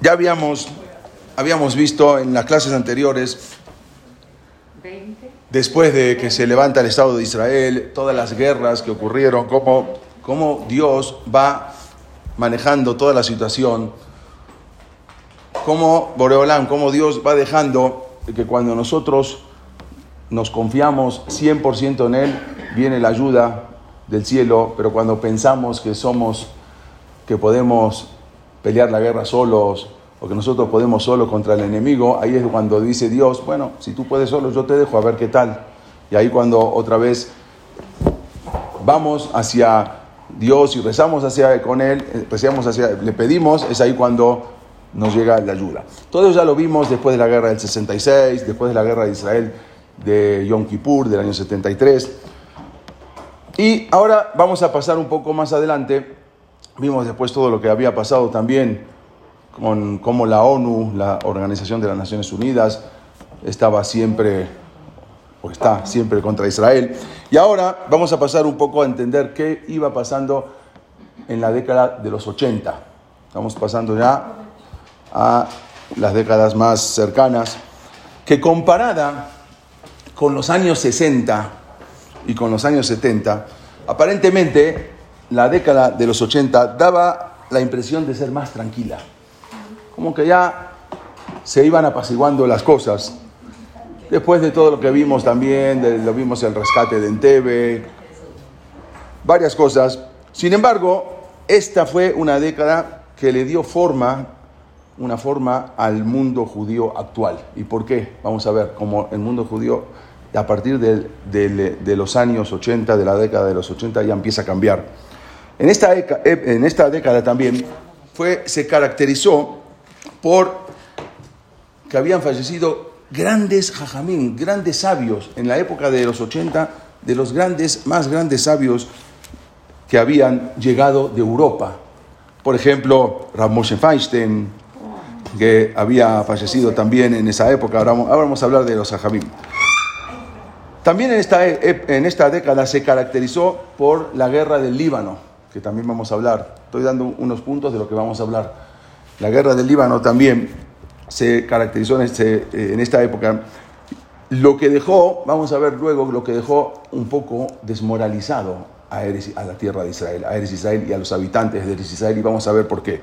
Ya habíamos, habíamos visto en las clases anteriores, después de que se levanta el Estado de Israel, todas las guerras que ocurrieron, cómo, cómo Dios va manejando toda la situación, cómo Boreolán, cómo Dios va dejando que cuando nosotros nos confiamos 100% en Él, viene la ayuda del cielo, pero cuando pensamos que somos, que podemos pelear la guerra solos, o que nosotros podemos solo contra el enemigo, ahí es cuando dice Dios, bueno, si tú puedes solo, yo te dejo a ver qué tal. Y ahí cuando otra vez vamos hacia Dios y rezamos hacia con Él, eh, rezamos hacia, le pedimos, es ahí cuando nos llega la ayuda. Todo eso ya lo vimos después de la guerra del 66, después de la guerra de Israel de Yom Kippur del año 73. Y ahora vamos a pasar un poco más adelante. Vimos después todo lo que había pasado también con cómo la ONU, la Organización de las Naciones Unidas, estaba siempre o está siempre contra Israel. Y ahora vamos a pasar un poco a entender qué iba pasando en la década de los 80. Estamos pasando ya a las décadas más cercanas, que comparada con los años 60 y con los años 70, aparentemente la década de los 80 daba la impresión de ser más tranquila como que ya se iban apaciguando las cosas. Después de todo lo que vimos también, lo vimos el rescate de Entebbe, varias cosas. Sin embargo, esta fue una década que le dio forma, una forma al mundo judío actual. ¿Y por qué? Vamos a ver cómo el mundo judío a partir de, de, los años 80, de la década de los 80, ya empieza a cambiar. En esta, en esta década también fue, se caracterizó por que habían fallecido grandes jajamín, grandes sabios en la época de los 80, de los grandes, más grandes sabios que habían llegado de Europa. Por ejemplo, Rav Moshe Feinstein, que había fallecido también en esa época. Ahora, vamos a hablar de los jajamín. También en esta, en esta década se caracterizó por la guerra del Líbano, también vamos a hablar. Estoy dando unos puntos de lo que vamos a hablar. La guerra del Líbano también se caracterizó en, este, eh, en esta época. Lo que dejó, vamos a ver luego, lo que dejó un poco desmoralizado a, a la tierra de Israel, a Eres Israel y a los habitantes de Eres Israel, y vamos a ver por qué.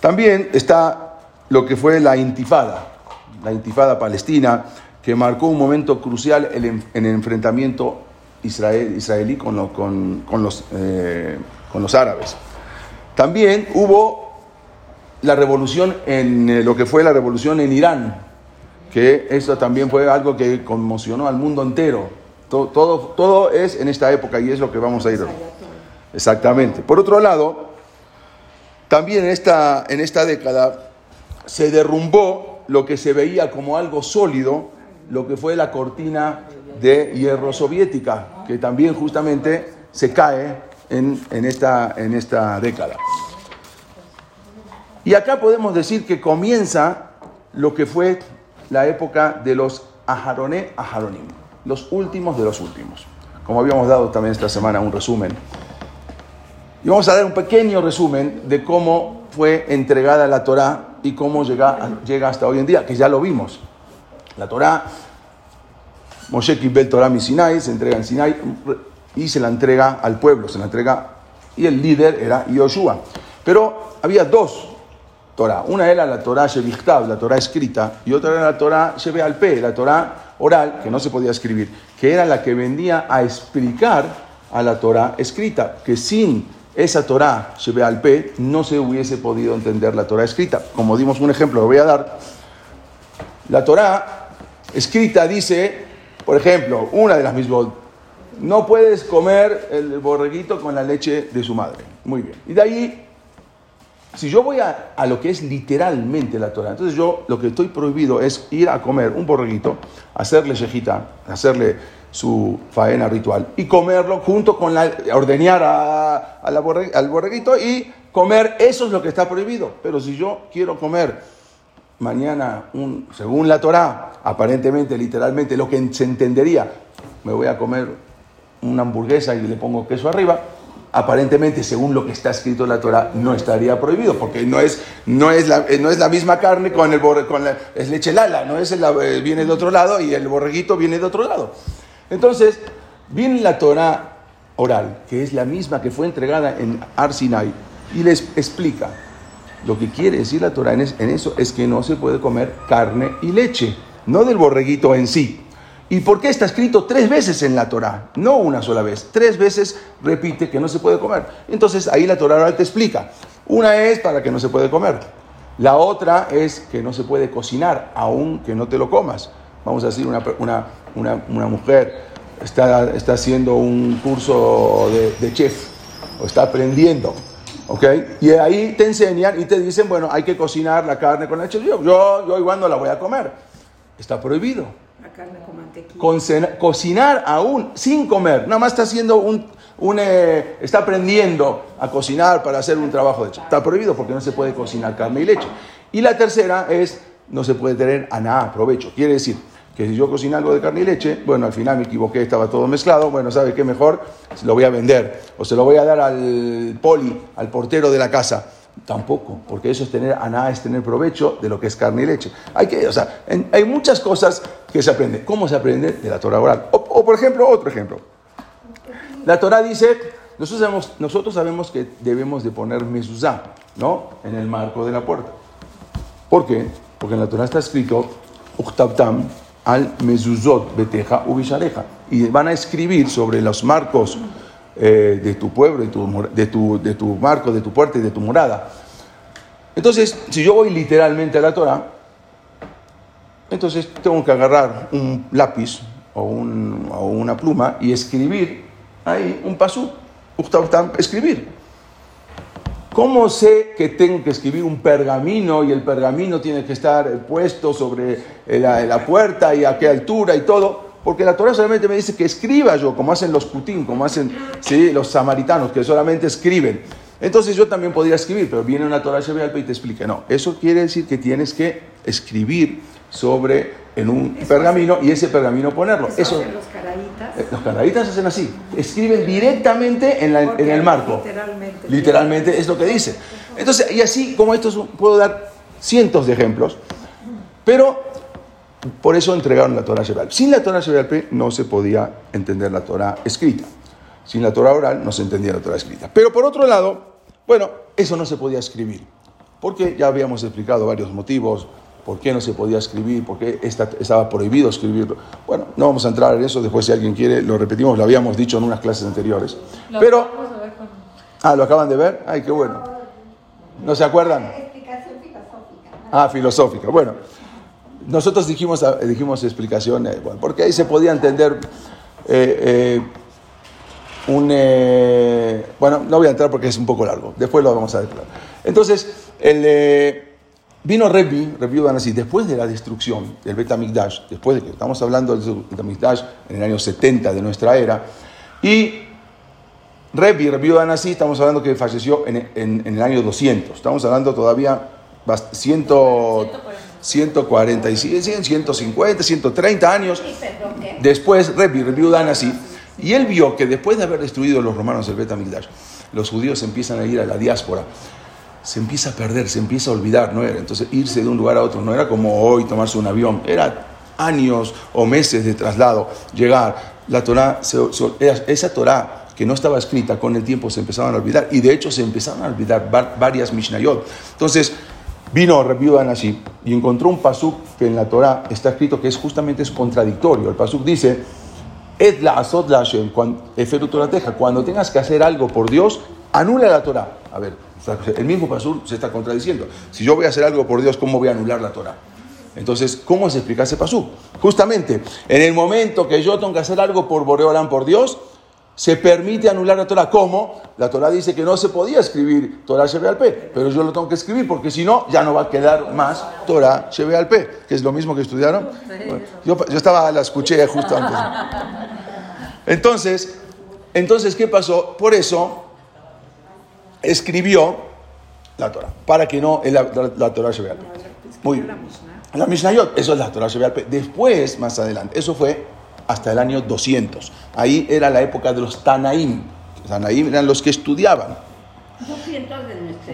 También está lo que fue la intifada, la intifada palestina, que marcó un momento crucial en el enfrentamiento israel, israelí con, con, los, eh, con los árabes. También hubo la revolución en eh, lo que fue la revolución en Irán, que eso también fue algo que conmocionó al mundo entero. Todo, todo, es en esta época y es lo que vamos a ir. Exactamente. Por otro lado, también esta, en esta década se derrumbó lo que se veía como algo sólido, lo que fue la cortina de hierro soviética, que también justamente se cae en, esta, en esta década. Y acá podemos decir que comienza lo que fue la época de los Aharoné Aharonim, los últimos de los últimos. Como habíamos dado también esta semana un resumen. Y vamos a dar un pequeño resumen de cómo fue entregada la Torá y cómo llega, llega hasta hoy en día, que ya lo vimos. La Torá, Moshe Kibbel Torah Sinai, se entrega en Sinai y se la entrega al pueblo, se la entrega, y el líder era Yoshua. Pero había dos Torah. Una era la Torah Shevichtav, la Torah escrita, y otra era la Torah al P, la Torah oral, que no se podía escribir, que era la que venía a explicar a la Torah escrita, que sin esa Torah al P no se hubiese podido entender la Torah escrita. Como dimos un ejemplo, lo voy a dar. La Torah escrita dice, por ejemplo, una de las mismas, no puedes comer el borreguito con la leche de su madre. Muy bien. Y de ahí si yo voy a, lo que es literalmente la Torah, entonces yo lo que estoy prohibido es ir a comer un borreguito, hacerle shejita, hacerle su faena ritual y comerlo junto con la, ordeñar a, al borreguito y comer, eso es lo que está prohibido. Pero si yo quiero comer mañana, según la Torah, aparentemente, literalmente, lo que se entendería, me voy a comer una hamburguesa y le pongo queso arriba, aparentemente, según lo que está escrito en la Torah, no estaría prohibido, porque no es, no es, la, no es la misma carne con el con la, es leche lala, no es eh, viene de otro lado y el borreguito viene de otro lado. Entonces, viene la Torah oral, que es la misma que fue entregada en Arsinai, y les explica. Lo que quiere decir la Torah en eso es que no se puede comer carne y leche, no del borreguito en sí. ¿Y por qué está escrito tres veces en la Torah? No una sola vez, tres veces repite que no se puede comer. Entonces ahí la oral te explica. Una es para que no se puede comer. La otra es que no se puede cocinar, aun que no te lo comas. Vamos a decir, una, una, una, mujer está, está, haciendo un curso de, de chef o está aprendiendo ¿Ok? Y ahí te enseñan y te dicen, bueno, hay que cocinar la carne con leche. Yo, yo, yo igual no la voy a comer. Está prohibido. Carne con mantequilla. cocinar aún sin comer. Nada más está haciendo un, eh, está aprendiendo a cocinar para hacer un trabajo de hecho. Está prohibido porque no se puede cocinar carne y leche. Y la tercera es, no se puede tener a nada provecho. Quiere decir, que si yo cocino algo de carne y leche, bueno, al final me equivoqué, estaba todo mezclado, bueno, ¿sabe qué mejor? Lo voy a vender o se lo voy a dar al poli, al portero de la casa. Tampoco, porque eso es tener, a nada es tener provecho de lo que es carne y leche. Hay que, o sea, hay muchas cosas que se aprenden. ¿Cómo se aprende? De la Torah oral. O, por ejemplo, otro ejemplo. La Torah dice, nosotros sabemos, nosotros sabemos que debemos de poner mezuzá, ¿no? En el marco de la puerta. ¿Por qué? Porque en la Torah está escrito, Uktabtam, al mezuzot beteja ubishareja. Y van a escribir sobre los marcos eh, de tu pueblo, de tu, de, tu, de tu marco, de tu puerta y de tu morada. Entonces, si yo voy literalmente a la Torah, entonces tengo que agarrar un lápiz o, una pluma y escribir ahí un pasú, escribir. ¿Cómo sé que tengo que escribir un pergamino y el pergamino tiene que estar puesto sobre la, puerta y a qué altura y todo? Porque la Torah solamente me dice que escriba yo, como hacen los putín, como hacen ¿sí? los samaritanos, que solamente escriben. Entonces yo también podría escribir, pero viene una Torah y te explica, no, eso quiere decir que tienes que escribir sobre en un pergamino y ese pergamino ponerlo. Eso, los caraditas. Eh, los caraditas hacen así, escriben directamente en, en el marco. Literalmente. Literalmente es lo que dice. Entonces, y así como estos puedo dar cientos de ejemplos, pero por eso entregaron la Torah Shebal. Sin la Torah Shebal no se podía entender la Torah escrita. Sin la Torah oral no se entendía la Torah escrita. Pero por otro lado, bueno, eso no se podía escribir, porque ya habíamos explicado varios motivos, por qué no se podía escribir, por qué estaba prohibido escribirlo. Bueno, no vamos a entrar en eso, después si alguien quiere lo repetimos, lo habíamos dicho en unas clases anteriores. Pero, ah, ¿lo acaban de ver? Ay, qué bueno. ¿No se acuerdan? Explicación filosófica. Ah, filosófica. Bueno, nosotros dijimos, dijimos explicación, bueno, porque ahí se podía entender eh, eh, un... Eh, bueno, no voy a entrar porque es un poco largo, después lo vamos a declarar. Entonces, el... Vino Rebbi, Rebbi así, después de la destrucción del Betamikdash, después de que estamos hablando del Betamikdash en el año 70 de nuestra era, y Rebbi, Rebbi así, estamos hablando que falleció en, en, el año 200, estamos hablando todavía 100, 140, 150, 130 años. Después, Rebbi así, y él vio que después de haber destruido los romanos el Betamikdash, los judíos empiezan a ir a la diáspora. Se empieza a perder, se empieza a olvidar, ¿no era? Entonces irse de un lugar a otro no era como hoy tomarse un avión, era años o meses de traslado, llegar. La Torah, esa Torah que no estaba escrita con el tiempo se empezaban a olvidar. Y de hecho se empezaron a olvidar varias Mishnayot. Entonces vino Rebiudan así y encontró un pasuk que en la Torah está escrito que es justamente es contradictorio. El pasuk dice, Ed la asot la cuando tengas que hacer algo por Dios, anula la Torah. A ver, el mismo Pasur se está contradiciendo. Si yo voy a hacer algo por Dios, ¿cómo voy a anular la Torah? Entonces, ¿cómo se explica ese Pasur? Justamente, en el momento que yo tengo que hacer algo por Boreolam, por Dios, se permite anular la Torah. ¿Cómo? La Torah dice que no se podía escribir Torah Shebe al P, pero yo lo tengo que escribir porque si no, ya no va a quedar más Torah Shebe al P, que es lo mismo que estudiaron. yo, yo, estaba, la escuché justo antes. Entonces, entonces, ¿qué pasó? Por eso escribió la Torah, para que no la, la, Torah se vea. Muy bien. La Mishnayot, eso es la Torah vea. Después, más adelante, eso fue hasta el año 200. Ahí era la época de los Tanaim. Tanaim eran los que estudiaban.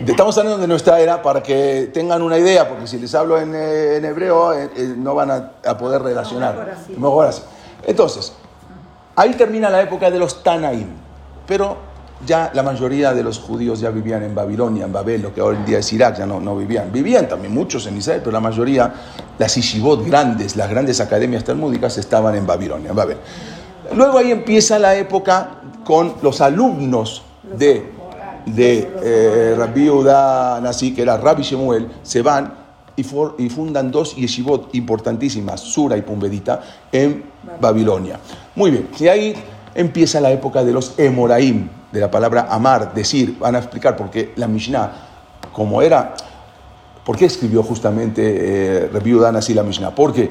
Estamos hablando de nuestra era para que tengan una idea, porque si les hablo en, eh, hebreo eh, eh, no van a, poder relacionar. Mejor así. Entonces, ahí termina la época de los Tanaim, pero ya la mayoría de los judíos ya vivían en Babilonia, en Babel, lo que hoy en día es Irak, ya no, no vivían. Vivían también muchos en Israel, pero la mayoría, las yeshivot grandes, las grandes academias talmúdicas estaban en Babilonia, en Babel. Luego ahí empieza la época con los alumnos de de eh, Rabbi Uda Nasi, que era Rabbi Shemuel, se van y, y, fundan dos yeshivot importantísimas, Sura y Pumbedita, en Babilonia. Muy bien, y ahí empieza la época de los Emoraim, de la palabra amar, decir, van a explicar por qué la Mishnah, como era, ¿por qué escribió justamente eh, Rabbi Uda Nasi la Mishnah? Porque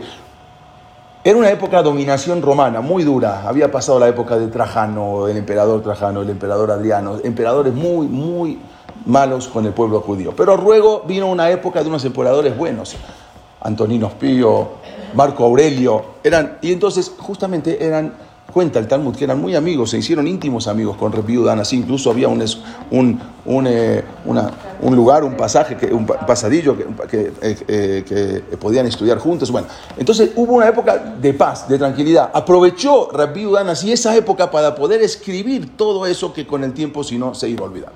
era una época de dominación romana muy dura. Había pasado la época de Trajano, el emperador Trajano, el emperador Adriano, emperadores muy, muy malos con el pueblo judío. Pero luego vino una época de unos emperadores buenos. Antonino Pío, Marco Aurelio, eran, y entonces justamente eran Cuenta el Talmud que eran muy amigos, se hicieron íntimos amigos con Repiudan, así incluso había un, un, un, eh, un, lugar, un pasaje, que, un pasadillo que, eh, eh, que, podían estudiar juntos. Bueno, entonces hubo una época de paz, de tranquilidad. Aprovechó Repiudan así esa época para poder escribir todo eso que con el tiempo si no se iba a olvidar.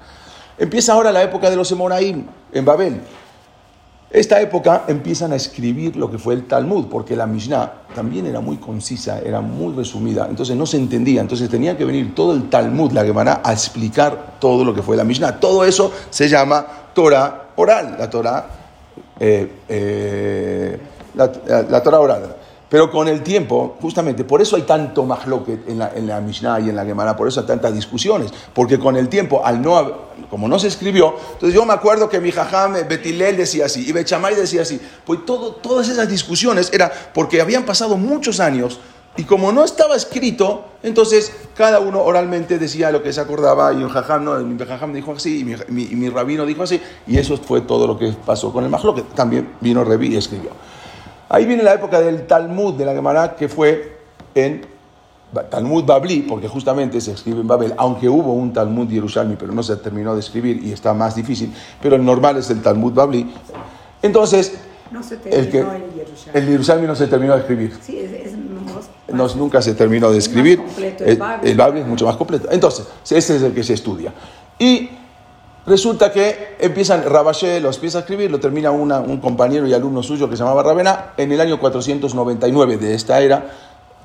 Empieza ahora la época de los Emoraim en Babel. Esta época empiezan a escribir lo que fue el Talmud, porque la Mishnah también era muy concisa, era muy resumida, entonces no se entendía, entonces tenía que venir todo el Talmud, la Gemara, a explicar todo lo que fue la Mishnah. Todo eso se llama Torah oral, la Torah, eh, eh, la Torah oral. Pero con el tiempo, justamente, por eso hay tanto mahloket en la, en la Mishnah y en la Gemara, por eso hay tantas discusiones, porque con el tiempo, al no, como no se escribió, entonces yo me acuerdo que mi jajam Betilel decía así, y Bechamay decía así, pues todo, todas esas discusiones era porque habían pasado muchos años, y como no estaba escrito, entonces cada uno oralmente decía lo que se acordaba, y un jajam, no, mi jajam dijo así, y mi, mi, rabino dijo así, y eso fue todo lo que pasó con el mahloket. También vino Revi y escribió. Ahí viene la época del Talmud de la Gemara que fue en Talmud Babli, porque justamente se escribe en Babel, aunque hubo un Talmud Yerushalmi, pero no se terminó de escribir y está más difícil, pero el normal es el Talmud Babli. Entonces, no se el, que, el Yerushalmi no se terminó de escribir. Sí, es, no, nunca se terminó de escribir. el, el, Babli es mucho más completo. Entonces, ese es el que se estudia. Y Resulta que empiezan, Rabashé los empieza a escribir, lo termina un compañero y alumno suyo que se llamaba Ravena, en el año 499 de esta era,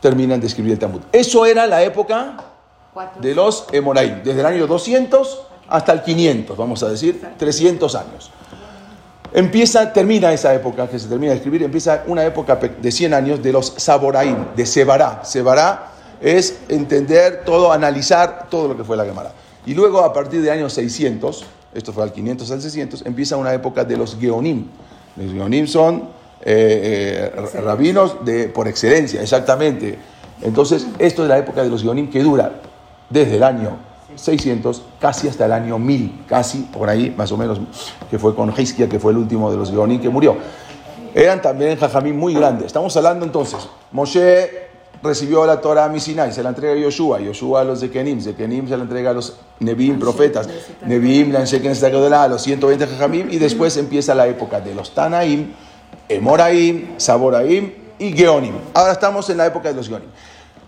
terminan de escribir el Talmud. Eso era la época de los Emoraim, desde el año 200 hasta el 500, vamos a decir, 300 años. Empieza, termina esa época que se termina de escribir, empieza una época de 100 años de los Saboraim, de Sebará. Sebará es entender todo, analizar todo lo que fue la Gemara. Y luego, a partir del año 600, esto fue al 500 al 600, empieza una época de los Geonim. Los Geonim son eh, eh, rabinos de, por excelencia, exactamente. Entonces, esto es la época de los Geonim que dura desde el año 600 casi hasta el año 1000, casi por ahí más o menos, que fue con Hiskia, que fue el último de los Geonim que murió. Eran también jajamín muy grandes. Estamos hablando entonces, Moshe recibió la Torah a Misinai, se la entrega a Yoshua, Yoshua a los de Kenim, de Kenim se la entrega a los Nebim, profetas, Nebim la a los 120 Jajamim, y después empieza la época de los Tanaim, Emoraim, Saboraim y Geonim. Ahora estamos en la época de los Geonim.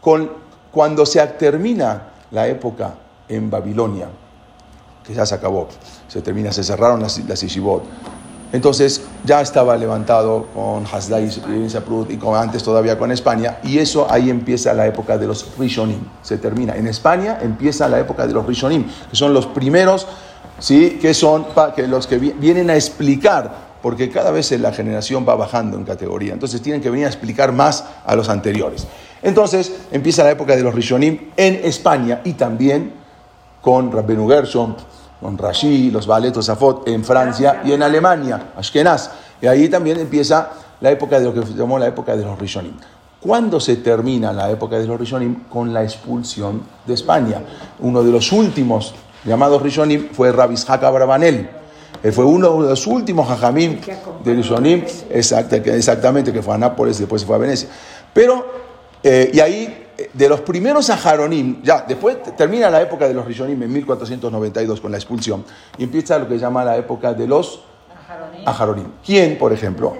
Con, cuando se termina la época en Babilonia, que ya se acabó, se termina, se cerraron las, las entonces ya estaba levantado con Hasdai y con antes todavía con España, y eso ahí empieza la época de los Rishonim. Se termina. En España empieza la época de los Rishonim, que son los primeros, ¿sí? que son que los que vienen a explicar, porque cada vez la generación va bajando en categoría, entonces tienen que venir a explicar más a los anteriores. Entonces empieza la época de los Rishonim en España y también con Rabbenu Gershon, con Rashi, los Baletos Afot en Francia y en Alemania, Ashkenaz. Y ahí también empieza la época de lo que se llamó la época de los Rishonim. ¿Cuándo se termina la época de los Rishonim? Con la expulsión de España. Uno de los últimos llamados Rishonim fue Rabis Abravanel. Él fue uno de los últimos hajamim de Rishonim, exactamente, que fue a Nápoles y después fue a Venecia. Pero, eh, y ahí de los primeros Ajaronim, ya después termina la época de los Rishonim en 1492 con la expulsión y empieza lo que se llama la época de los Ajaronim. ¿Quién, por ejemplo?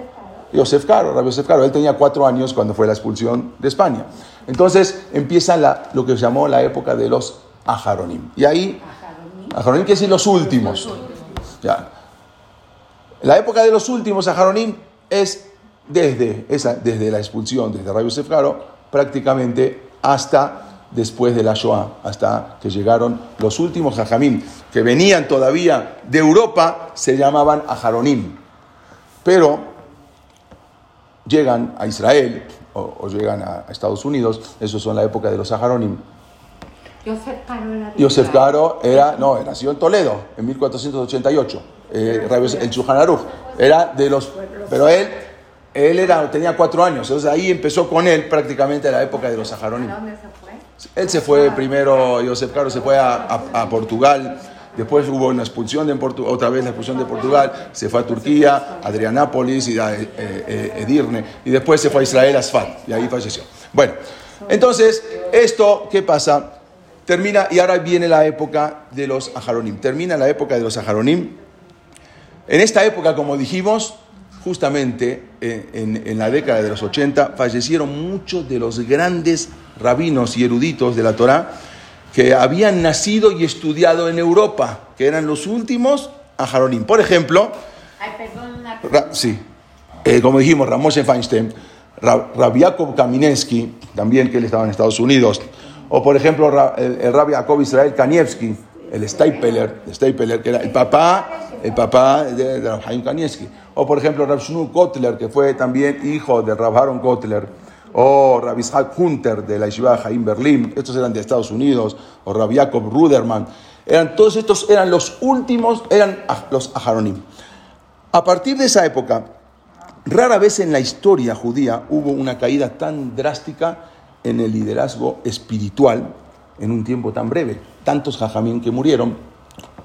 Yosef Caro, Rabbi Yosef Caro. Él tenía cuatro años cuando fue la expulsión de España. Entonces empieza la, lo que se llamó la época de los Ajaronim. Y ahí, Ajaronim quiere decir los últimos. Ya. La época de los últimos Ajaronim es desde, esa, desde la expulsión, desde Rabbi Yosef Caro, prácticamente hasta después de la Shoah, hasta que llegaron los últimos Jajamim, que venían todavía de Europa, se llamaban Ajaronim. Pero llegan a Israel o, llegan a Estados Unidos, eso son la época de los Ajaronim. Yosef Caro era, no, nació en Toledo en 1488. Eh, el era de los, pero él él era, tenía cuatro años, entonces ahí empezó con él prácticamente la época de los saharones. dónde se fue? Él se fue primero, Josep Carlos se fue a, Portugal, después hubo una expulsión de otra vez la expulsión de Portugal, se fue a Turquía, Adrianápolis y a eh, eh, Edirne, y después se fue a Israel, Asfalt, y ahí falleció. Bueno, entonces, esto, ¿qué pasa? Termina, y ahora viene la época de los Ajaronim. Termina la época de los Ajaronim. En esta época, como dijimos, justamente eh, en, la década de los 80 fallecieron muchos de los grandes rabinos y eruditos de la Torá que habían nacido y estudiado en Europa, que eran los últimos a Jaronim. Por ejemplo, sí, eh, como dijimos, Ramón Feinstein, Rabiakov Kaminsky, también que él estaba en Estados Unidos, o por ejemplo el, el Israel Kanievski, el Stapler, Stapler, que era el papá, el papá de, de Haim Kanievski. O por ejemplo Rav Kotler, que fue también hijo de Rav Kotler, o Rav Ishak Hunter de la Yeshiva Haim Berlin, estos eran de Estados Unidos, o Rav Jacob Ruderman, eran, todos estos eran los últimos, eran los Aharonim. A partir de esa época, rara vez en la historia judía hubo una caída tan drástica en el liderazgo espiritual en un tiempo tan breve. Tantos jajamín que murieron,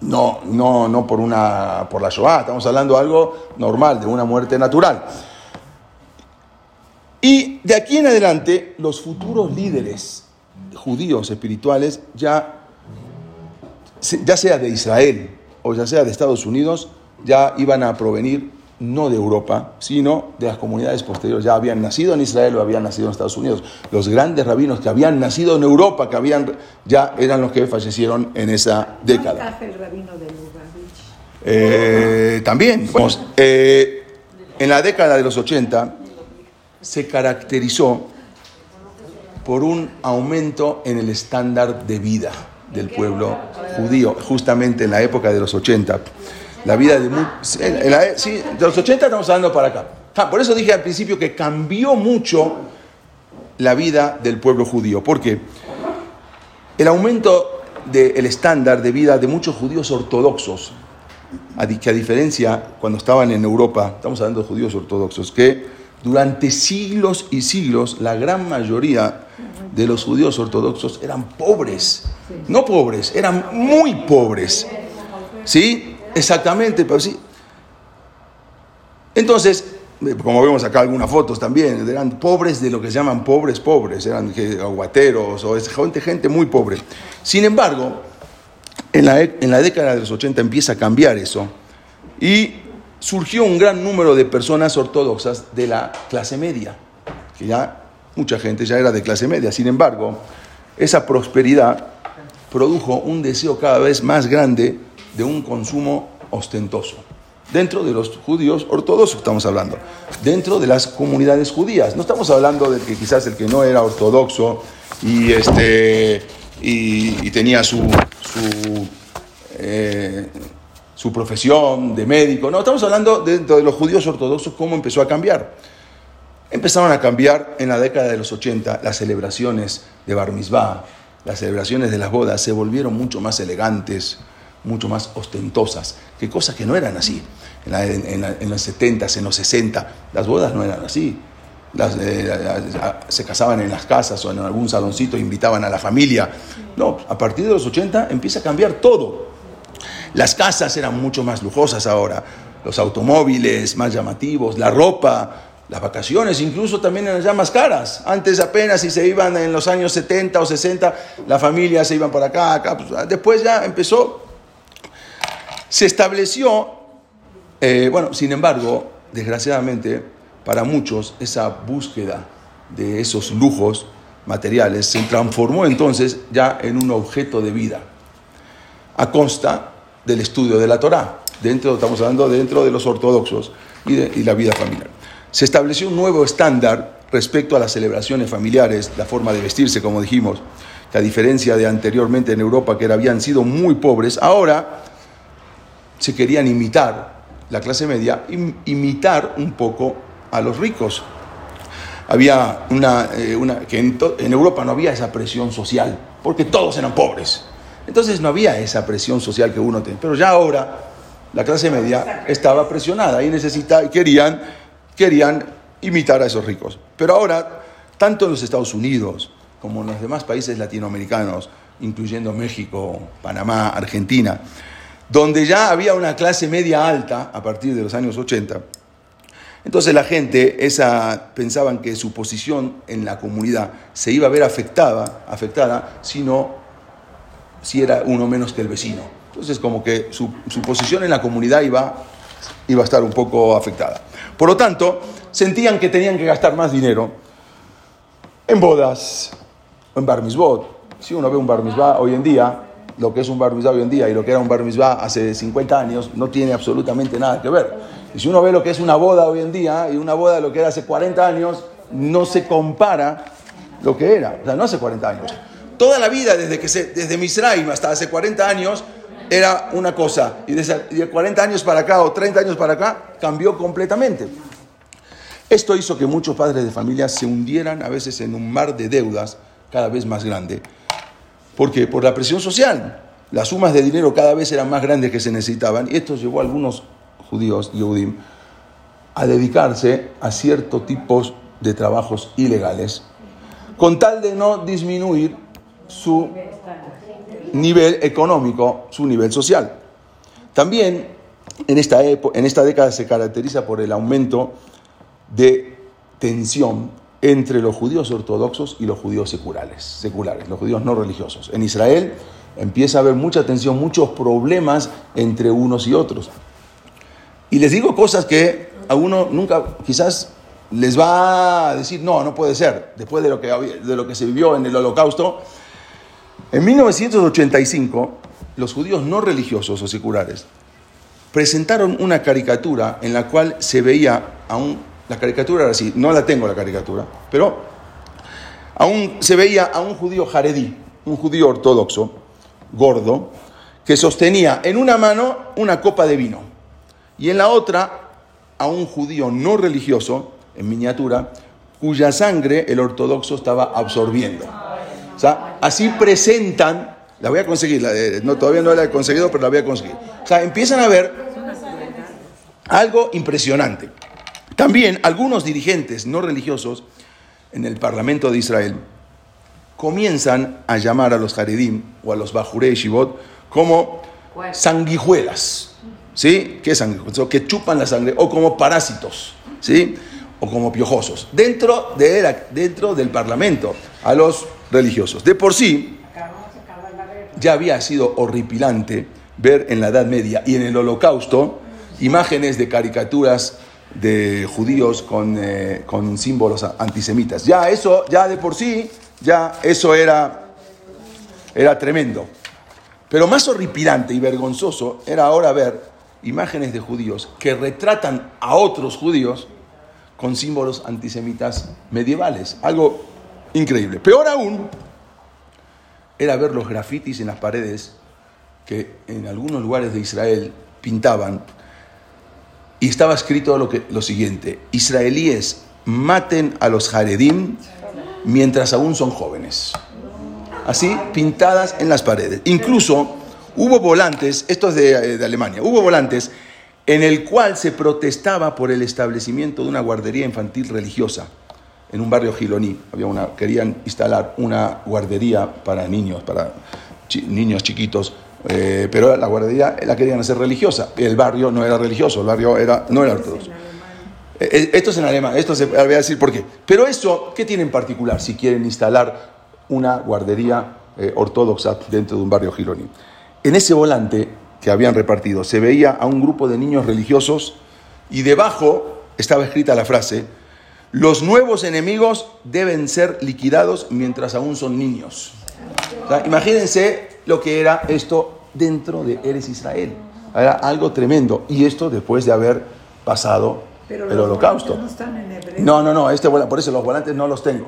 no, no, no por, una, por la Shoah, estamos hablando de algo normal, de una muerte natural. Y de aquí en adelante, los futuros líderes judíos espirituales, ya, ya sea de Israel o ya sea de Estados Unidos, ya iban a provenir no de Europa, sino de las comunidades posteriores. Ya habían nacido en Israel o habían nacido en Estados Unidos. Los grandes rabinos que habían nacido en Europa, que habían, ya eran los que fallecieron en esa década. el rabino de eh, también, eh, en la década de los 80 se caracterizó por un aumento en el estándar de vida del pueblo judío, justamente en la época de los 80 la vida de... sí, de los 80 estamos hablando para acá. Ah, por eso dije al principio que cambió mucho la vida del pueblo judío. porque El aumento del estándar de vida de muchos judíos ortodoxos, que a diferencia cuando estaban en Europa, estamos hablando de judíos ortodoxos, que durante siglos y siglos la gran mayoría de los judíos ortodoxos eran pobres. No pobres, eran muy pobres. ¿Sí? Exactamente, pero sí. Entonces, eh, como vemos acá algunas fotos también, eran pobres de lo que se llaman pobres pobres, eran aguateros o gente, gente muy pobre. Sin embargo, en la, en la década de los 80 empieza a cambiar eso y surgió un gran número de personas ortodoxas de la clase media, que ya mucha gente ya era de clase media. Sin embargo, esa prosperidad produjo un deseo cada vez más grande de un consumo ostentoso. Dentro de los judíos ortodoxos estamos hablando, dentro de las comunidades judías. No estamos hablando de que quizás el que no era ortodoxo y, este, y, tenía su, su, eh, su profesión de médico. No, estamos hablando dentro de los judíos ortodoxos cómo empezó a cambiar. Empezaron a cambiar en la década de los 80 las celebraciones de Bar Mitzvah, las celebraciones de las bodas se volvieron mucho más elegantes, mucho más ostentosas, que cosas que no eran así. En, los 70, en los 60, las bodas no eran así. Eh, se casaban en las casas o en algún saloncito, invitaban a la familia. No, a partir de los 80 empieza a cambiar todo. Las casas eran mucho más lujosas ahora, los automóviles más llamativos, la ropa, Las vacaciones incluso también eran ya más caras. Antes apenas si se iban en los años 70 o 60, la familia se iban para acá, acá. Pues, después ya empezó. Se estableció, eh, bueno, sin embargo, desgraciadamente, para muchos, esa búsqueda de esos lujos materiales se transformó entonces ya en un objeto de vida, a consta del estudio de la Torá. Dentro, estamos hablando dentro de los ortodoxos y, y la vida familiar se estableció un nuevo estándar respecto a las celebraciones familiares, la forma de vestirse, como dijimos, que a diferencia de anteriormente en Europa, que habían sido muy pobres, ahora se querían imitar, la clase media, imitar un poco a los ricos. Había una, eh, que en, en Europa no había esa presión social, porque todos eran pobres. Entonces no había esa presión social que uno tiene. Pero ya ahora la clase media estaba presionada y necesita, querían querían imitar a esos ricos. Pero ahora, tanto en los Estados Unidos como en los demás países latinoamericanos, incluyendo México, Panamá, Argentina, donde ya había una clase media alta a partir de los años 80, entonces la gente esa, pensaban que su posición en la comunidad se iba a ver afectada, afectada si, si era uno menos que el vecino. Entonces como que su, su posición en la comunidad iba, iba a estar un poco afectada. Por lo tanto, sentían que tenían que gastar más dinero en bodas, en bar Si uno ve un bar hoy en día, lo que es un bar hoy en día y lo que era un bar hace 50 años, no tiene absolutamente nada que ver. Y si uno ve lo que es una boda hoy en día y una boda lo que era hace 40 años, no se compara lo que era. O sea, no hace 40 años. Toda la vida, desde, que se, desde Misraim hasta hace 40 años, era una cosa y de 40 años para acá o 30 años para acá cambió completamente. Esto hizo que muchos padres de familia se hundieran a veces en un mar de deudas cada vez más grande. ¿Por qué? Por la presión social. Las sumas de dinero cada vez eran más grandes que se necesitaban y esto llevó a algunos judíos, Yehudim, a dedicarse a ciertos tipos de trabajos ilegales con tal de no disminuir su nivel económico, su nivel social. También en esta, en esta década se caracteriza por el aumento de tensión entre los judíos ortodoxos y los judíos seculares, seculares, los judíos no religiosos. En Israel empieza a haber mucha tensión, muchos problemas entre unos y otros. Y les digo cosas que a uno nunca, quizás les va a decir, no, no puede ser, después de lo que, de lo que se vivió en el holocausto, en 1985, los judíos no religiosos o seculares presentaron una caricatura en la cual se veía a un... La caricatura era así, no la tengo la caricatura, pero aún se veía a un judío jaredí, un judío ortodoxo, gordo, que sostenía en una mano una copa de vino y en la otra a un judío no religioso, en miniatura, cuya sangre el ortodoxo estaba absorbiendo. O sea, así presentan, la voy a conseguir, no, todavía no la he conseguido, pero la voy a conseguir. O sea, empiezan a ver algo impresionante. También algunos dirigentes no religiosos en el Parlamento de Israel comienzan a llamar a los Haredim o a los Bajurei Shivot como sanguijuelas. ¿Sí? ¿Qué sanguijuelas? Que chupan la sangre o como parásitos. ¿Sí? O como piojosos. Dentro, de dentro del Parlamento. A los religiosos. De por sí, ya había sido horripilante ver en la Edad Media y en el Holocausto imágenes de caricaturas de judíos con, eh, con símbolos antisemitas. Ya eso, ya de por sí, ya eso era, era tremendo. Pero más horripilante y vergonzoso era ahora ver imágenes de judíos que retratan a otros judíos con símbolos antisemitas medievales. Algo Increíble. Peor aún era ver los grafitis en las paredes que en algunos lugares de Israel pintaban y estaba escrito lo, que, lo siguiente, israelíes maten a los jaredim mientras aún son jóvenes. Así, pintadas en las paredes. Incluso hubo volantes, esto es de, eh, de Alemania, hubo volantes en el cual se protestaba por el establecimiento de una guardería infantil religiosa en un barrio giloní. Había una, querían instalar una guardería para niños, para niños chiquitos, eh, pero la guardería la querían hacer religiosa. El barrio no era religioso, el barrio era, no era ortodoxo. Eh, eh, esto es en alemán, esto se voy a decir por qué. Pero eso, ¿qué tiene en particular si quieren instalar una guardería eh, ortodoxa dentro de un barrio gironí? En ese volante que habían repartido se veía a un grupo de niños religiosos y debajo estaba escrita la frase, los nuevos enemigos deben ser liquidados mientras aún son niños. imagínense lo que era esto dentro de Eres Israel. Era algo tremendo. Y esto después de haber pasado el holocausto. No, no, no, este, por eso los volantes no los tengo.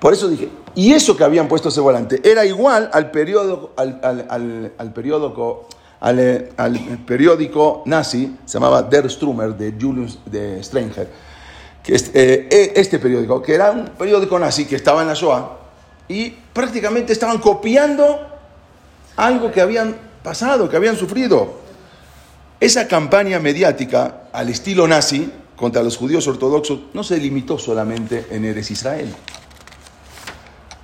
Por eso dije, y eso que habían puesto ese volante era igual al periódico, al, al, al, periódico, al, periódico nazi, se llamaba Der Strummer de Julius de Stranger, que este, eh, este periódico, que era un periódico nazi que estaba en la Shoah, y prácticamente estaban copiando algo que habían pasado, que habían sufrido. Esa campaña mediática al estilo nazi contra los judíos ortodoxos no se limitó solamente en Eres Israel.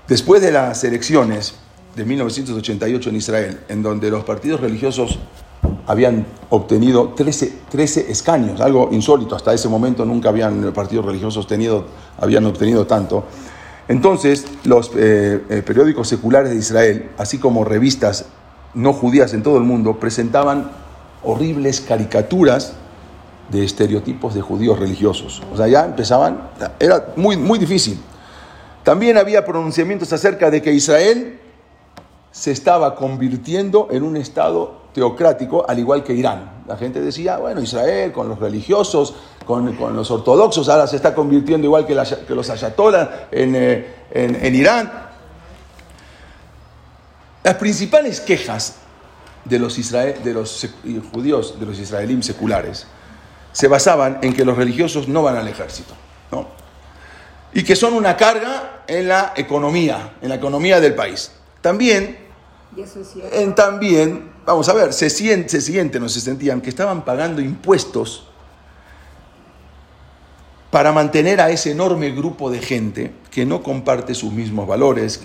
Después de las elecciones de 1988 en Israel, en donde los partidos religiosos habían obtenido 13, 13 escaños, algo insólito, hasta ese momento nunca habían partidos religiosos tenido, habían obtenido tanto. Entonces, los eh, eh, periódicos seculares de Israel, así como revistas no judías en todo el mundo, presentaban horribles caricaturas de estereotipos de judíos religiosos. O sea, ya empezaban, era muy, muy difícil. También había pronunciamientos acerca de que Israel se estaba convirtiendo en un estado teocrático, al igual que Irán. La gente decía, bueno, Israel con los religiosos, con, los ortodoxos, ahora se está convirtiendo igual que, los ayatolas en, eh, en, en Irán. Las principales quejas de los, de los judíos, de los israelíes seculares, se basaban en que los religiosos no van al ejército, ¿no? Y que son una carga en la economía, en la economía del país. También, en, también vamos a ver, se, sienten, se sienten o se sentían que estaban pagando impuestos para mantener a ese enorme grupo de gente que no comparte sus mismos valores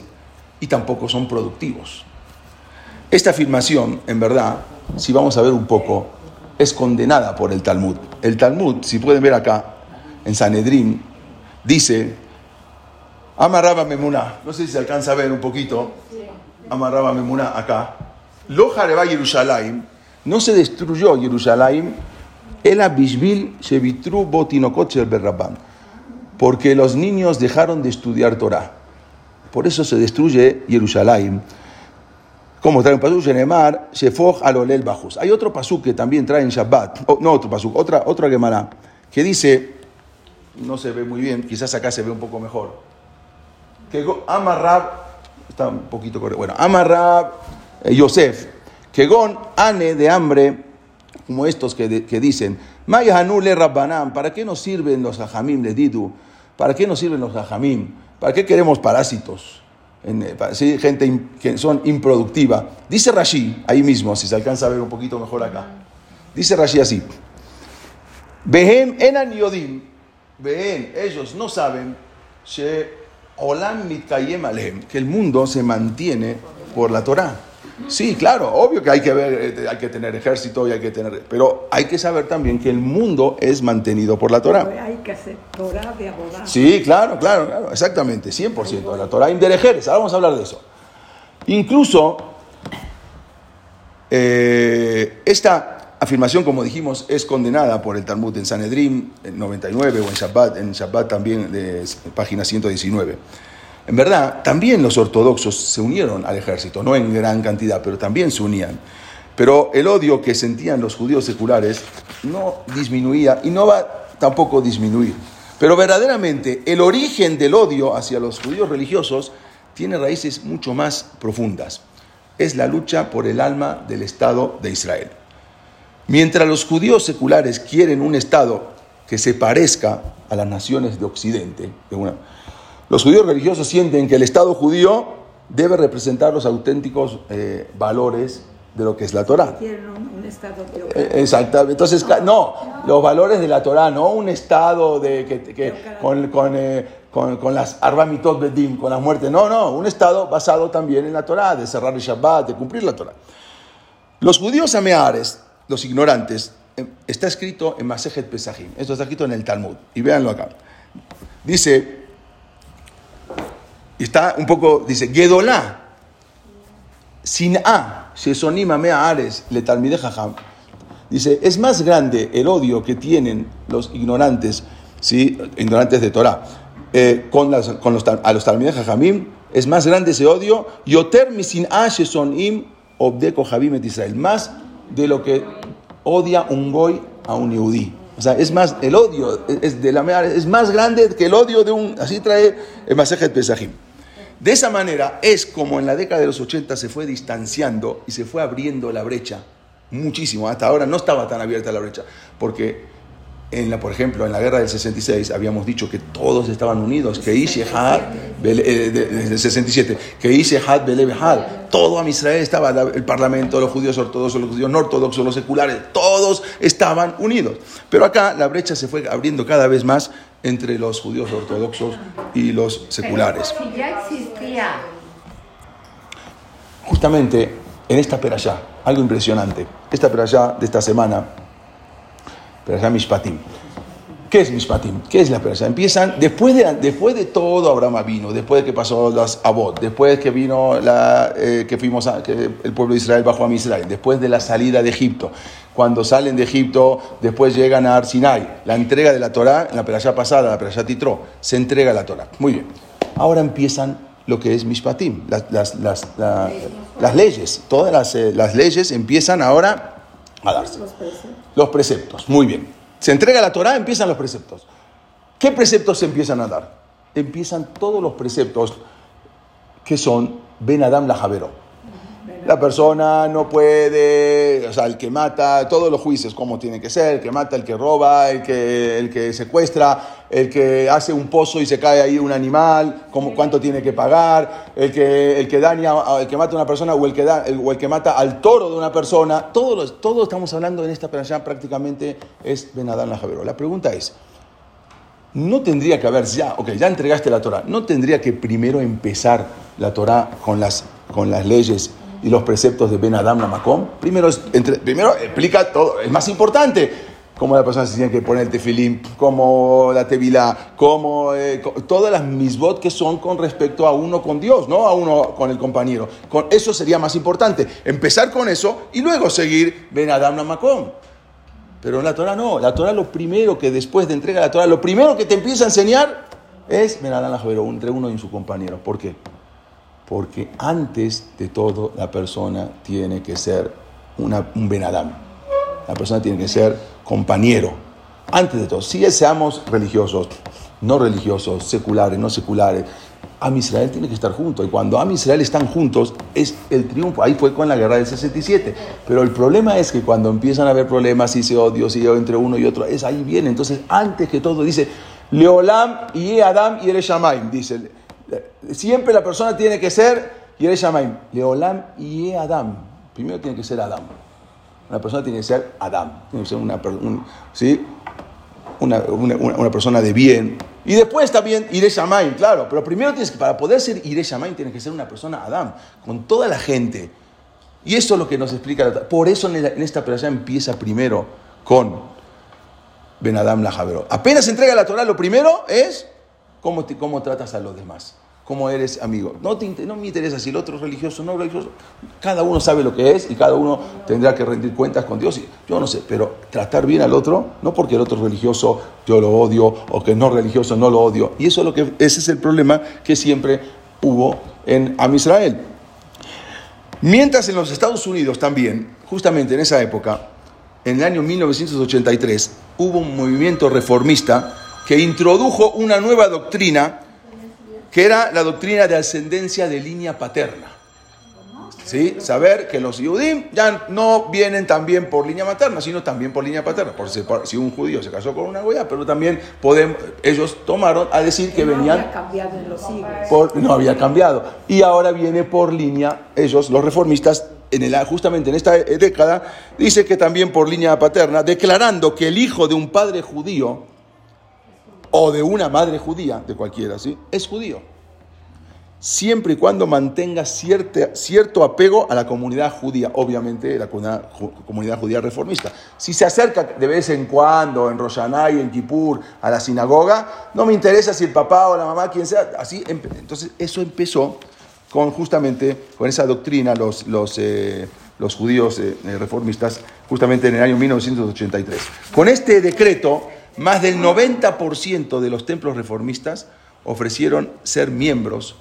y tampoco son productivos. Esta afirmación, en verdad, si vamos a ver un poco, es condenada por el Talmud. El Talmud, si pueden ver acá, en Sanedrín, dice, amarraba Memuna, no sé si se alcanza a ver un poquito, amarraba Memuna acá, lo jareba Jerusalén, no se destruyó Jerusalén, el Bishvil Shevitru Botinokot Berrabán, porque los niños dejaron de estudiar Torah. Por eso se destruye Jerusalén como trae un pasuk Shenemar, Shefoj Alolel Bajus. Hay otro pasuk que también trae en Shabbat, no otro pasuk, otra, otra Gemara, que dice, no se ve muy bien, quizás acá se ve un poco mejor, que Amarrab, está un poquito correcto, bueno, Amarrab Yosef, que Gon ane de hambre, como estos que, que dicen, Mayahanule Rabbanam, ¿para qué nos sirven los hajamim de? ¿Para qué nos sirven los hajamim? ¿Para qué queremos parásitos? en, eh, gente que son improductiva. Dice Rashi, ahí mismo, si se alcanza a ver un poquito mejor acá. Dice Rashi así. Behem enan yodim. Behem, ellos no saben que el mundo se mantiene por la Torah. Sí, claro, obvio que hay que ver, eh, hay que tener ejército y hay que tener, pero hay que saber también que el mundo es mantenido por la Torah. Hay que hacer Torah de abogado. Sí, claro, claro, claro, exactamente, 100%. La Torah Inderejeres, ahora vamos a hablar de eso. Incluso, eh, esta afirmación, como dijimos, es condenada por el Talmud en Sanedrim en 99 o en Shabbat, en Shabbat también, de página 119. En verdad, también los ortodoxos se unieron al ejército, no en gran cantidad, pero también se unían. Pero el odio que sentían los judíos seculares no disminuía y no va tampoco a disminuir. Pero verdaderamente el origen del odio hacia los judíos religiosos tiene raíces mucho más profundas. Es la lucha por el alma del Estado de Israel. Mientras los judíos seculares quieren un Estado que se parezca a las naciones de Occidente, de una, los judíos religiosos sienten que el Estado judío debe representar los auténticos eh, valores de lo que es la Torah. Quieren un, Estado eh, Exactamente. Entonces, no, los valores de la Torah, no un Estado de, que, con, con, eh, con, con, las arbamitot bedim, con las muertes. No, no, un Estado basado también en la Torah, de cerrar el Shabbat, de cumplir la Torah. Los judíos ameares, los ignorantes, eh, está escrito en Masejet Pesajim. Esto está escrito en el Talmud. Y véanlo acá. Dice, está un poco, dice, Gedolá, sin A, Shesonima Mea Ares, le Talmide Jajam. Dice, es más grande el odio que tienen los ignorantes, ¿sí? ignorantes de Torah, eh, con, las, con los, a los Talmide Jajamim, es más grande ese odio, Yoter Misin A Shesonim Obdeko Javim et Israel, más de lo que odia un goy a un yudí. O sea, es más, el odio es, de la, es más grande que el odio de un, así trae el Masejet Pesajim. De esa manera es como en la década de los 80 se fue distanciando y se fue abriendo la brecha muchísimo. Hasta ahora no estaba tan abierta la brecha, porque en la, por ejemplo, en la guerra del 66 habíamos dicho que todos estaban unidos, que Ishehad, eh, del 67, que Ishehad Belebehad, todo a Israel estaba, el parlamento, los judíos ortodoxos, los judíos no ortodoxos, los seculares, todos estaban unidos. Pero acá la brecha se fue abriendo cada vez más entre los judíos ortodoxos y los seculares. Si ya existía. Justamente en esta perashá, algo impresionante, esta perashá de esta semana, perashá Mishpatim. ¿Qué es Mishpatim? ¿Qué es la perashá? Empiezan, después de, después de todo Abraham vino, después de que pasó las Abot, después de que vino la, eh, que fuimos a, que el pueblo de Israel bajó a Israel, después de la salida de Egipto, cuando salen de Egipto, después llegan a Arsinai, la entrega de la Torá, en la perashá pasada, la perashá Titró, se entrega la Torá. Muy bien. Ahora empiezan lo que es Mishpatim, las, las, las, la- las leyes, todas las, eh, las leyes empiezan ahora a darse. Los preceptos. Los preceptos, muy bien. Se entrega la Torá, empiezan los preceptos. ¿Qué preceptos se empiezan a dar? Empiezan todos los preceptos que son Ben Adam la Javero. La persona no puede, o sea, el que mata, todos los juicios, como tiene que ser, el que mata, el que roba, el que, el que secuestra, el que hace un pozo y se cae ahí un animal, como, cuánto tiene que pagar, el que, el que daña, el que mata a una persona o el que, da, el- o el que mata al toro de una persona, todos los, estamos hablando en esta perashá prácticamente es Ben Adán la Javero. La pregunta es, no tendría que haber ya, ok, ya entregaste la Torah, no tendría que primero empezar la Torah con las, con las leyes y los preceptos de Ben Adam Namakom. Primero, entre- primero explica todo, es más importante. Cómo la persona se tiene que poner el tefilín, cómo la tevilá, cómo eh, todas las misbot que son con respecto a uno con Dios, no a uno con el compañero. Con eso sería más importante. Empezar con eso y luego seguir Ben Adam Namakom. Pero en la Torah no. La Torah lo primero que después de entrega la Torah, lo primero que te empieza a enseñar es Benadán la Javero, entre uno y su compañero. ¿Por qué? Porque antes de todo la persona tiene que ser una, un Benadán. La persona tiene que ser compañero. Antes de todo, si seamos religiosos, no religiosos, seculares, no seculares, Am Israel tiene que estar juntos. Y cuando Am Israel están juntos, es el triunfo. Ahí fue con la guerra del 67. Pero el problema es que cuando empiezan a haber problemas y se odio, si entre uno y otro, es ahí viene. Entonces, antes que todo, dice, Leolam y Adam y Ereshamaim. Dice, siempre la persona tiene que ser Yereshamaim. Leolam y Adam. Primero tiene que ser Adam. Una persona tiene que ser Adam. Tiene que ser una, ¿sí? una, persona de bien. Y después también Ire Shamaim, claro. Pero primero tienes que, para poder ser Ire tienes que ser una persona Adam, con toda la gente. Y eso es lo que nos explica la. Por eso en, esta perashá empieza primero con Ben Adam la Javero. Apenas entrega la Torah, lo primero es cómo, te- cómo tratas a los demás. Cómo eres amigo. No, te, no me interesa si el otro es religioso o no religioso. Cada uno sabe lo que es y cada uno tendrá que rendir cuentas con Dios. Yo no sé, pero tratar bien al otro, no porque el otro es religioso yo lo odio o que no religioso no lo odio. Y eso es lo que, ese es el problema que siempre hubo en Am Israel. Mientras en los Estados Unidos también, justamente en esa época, en el año 1983, hubo un movimiento reformista que introdujo una nueva doctrina, que era la doctrina de ascendencia de línea paterna. ¿Sí? Saber que los Yudim ya no vienen también por línea materna, sino también por línea paterna. Por si, por si un judío se casó con una goya, pero también podemos, ellos tomaron a decir que no venían había cambiado en los siglos. por- no había cambiado. Y ahora viene por línea, ellos, los reformistas, en el, justamente en esta década, dice que también por línea paterna, declarando que el hijo de un padre judío o de una madre judía, de cualquiera, ¿sí? Es judío. siempre y cuando mantenga cierta, cierto apego a la comunidad judía, obviamente la comunidad, ju- comunidad judía reformista. Si se acerca de vez en cuando en Roshaná y en Kippur a la sinagoga, no me interesa si el papá o la mamá, quien sea, así. Entonces eso empezó con justamente con esa doctrina los, los, eh, los judíos eh, eh, reformistas, justamente en el año 1983. Con este decreto, más del 90% de los templos reformistas ofrecieron ser miembros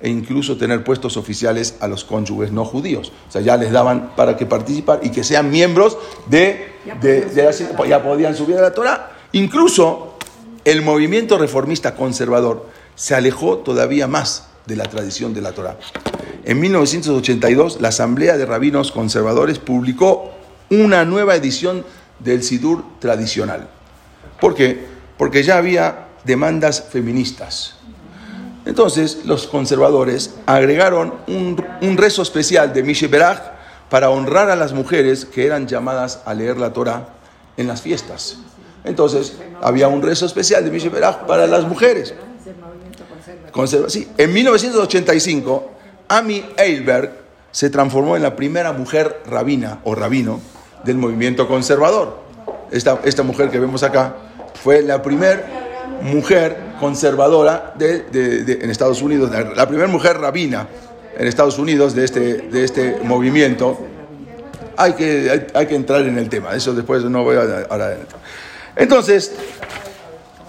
e incluso tener puestos oficiales a los cónyuges no judíos. O sea, ya les daban para que participen y que sean miembros de, de, de la- ya podían subir a la Torah. Incluso el movimiento reformista conservador se alejó todavía más de la tradición de la Torah. En 1982, la Asamblea de Rabinos Conservadores publicó una nueva edición del Sidur tradicional. ¿Por qué? Porque ya había demandas feministas. Entonces, los conservadores agregaron un, rezo especial de Mishe Berach para honrar a las mujeres que eran llamadas a leer la Torah en las fiestas. Entonces, había un rezo especial de Mishe Berach para las mujeres. Conserva- sí. En 1985, Amy Eilberg se transformó en la primera mujer rabina o rabino del movimiento conservador. Esta, esta mujer que vemos acá fue la primera mujer conservadora de, en Estados Unidos, la, primera mujer rabina en Estados Unidos de este, de este movimiento. Hay que, hay, que entrar en el tema, eso después no voy a ahora. Entonces,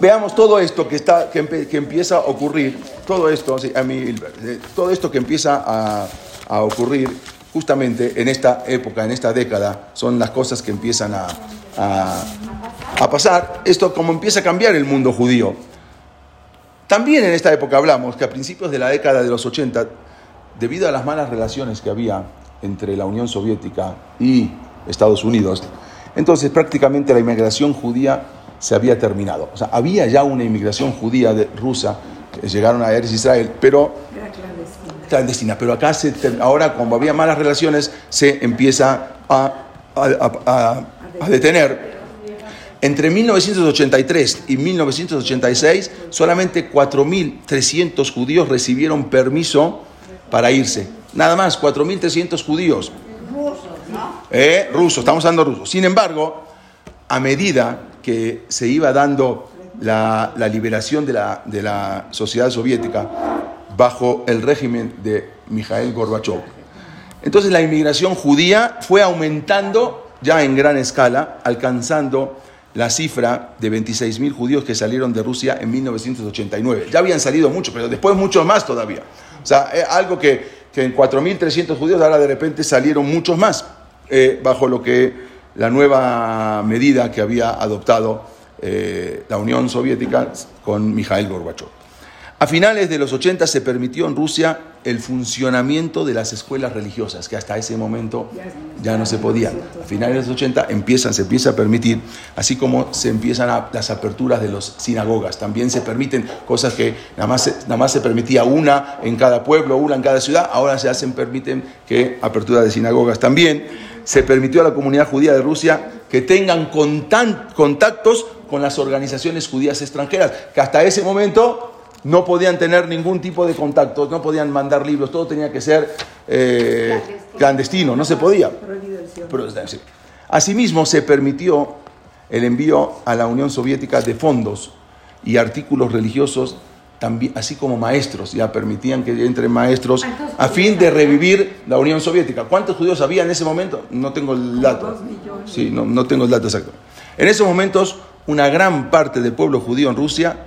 Veamos todo esto que, está, que, que empieza a ocurrir, todo esto, a mí, eh, todo esto que empieza a, a ocurrir justamente en esta época, en esta década, son las cosas que empiezan a- a pasar. Esto como empieza a cambiar el mundo judío. También en esta época hablamos que a principios de la década de los 80, debido a las malas relaciones que había entre la Unión Soviética y Estados Unidos, entonces prácticamente la inmigración judía se había terminado. O sea, había ya una inmigración judía de, rusa, que llegaron a Eretz Israel, pero Era clandestina. clandestina. Pero acá, se ahora, como había malas relaciones, se empieza a, a- a- a- a detener. Entre 1983 y 1986, solamente 4.300 judíos recibieron permiso para irse. Nada más, 4.300 judíos. Eh, rusos, estamos hablando rusos. Sin embargo, a medida que se iba dando la, la liberación de la, de la sociedad soviética bajo el régimen de Mikhail Gorbachev, entonces la inmigración judía fue aumentando ya en gran escala, alcanzando la cifra de 26.000 judíos que salieron de Rusia en 1989. Ya habían salido muchos, pero después muchos más todavía. O sea, algo que, que en 4.300 judíos ahora de repente salieron muchos más, eh, bajo lo que la nueva medida que había adoptado eh, la Unión Soviética con Mikhail Gorbachev. A finales de los 80 se permitió en Rusia el funcionamiento de las escuelas religiosas, que hasta ese momento ya no se podía. A finales de los 80 empiezan, se empieza a permitir, así como se empiezan a- las aperturas de las sinagogas. También se permiten cosas que nada más, se- nada más se permitía una en cada pueblo, una en cada ciudad, ahora se hacen, permiten que apertura de sinagogas también. Se permitió a la comunidad judía de Rusia que tengan contan- contactos con las organizaciones judías extranjeras, que hasta ese momento no podían tener ningún tipo de contactos, no podían mandar libros, todo tenía que ser eh, clandestino, no se podía. Pero, sí. Asimismo, se permitió el envío a la Unión Soviética de fondos y artículos religiosos, también, así como maestros, ya permitían que entren maestros a fin de revivir la Unión Soviética. ¿Cuántos judíos había en ese momento? No tengo el dato. Dos millones. Sí, no, no tengo el dato exacto. En esos momentos, una gran parte del pueblo judío en Rusia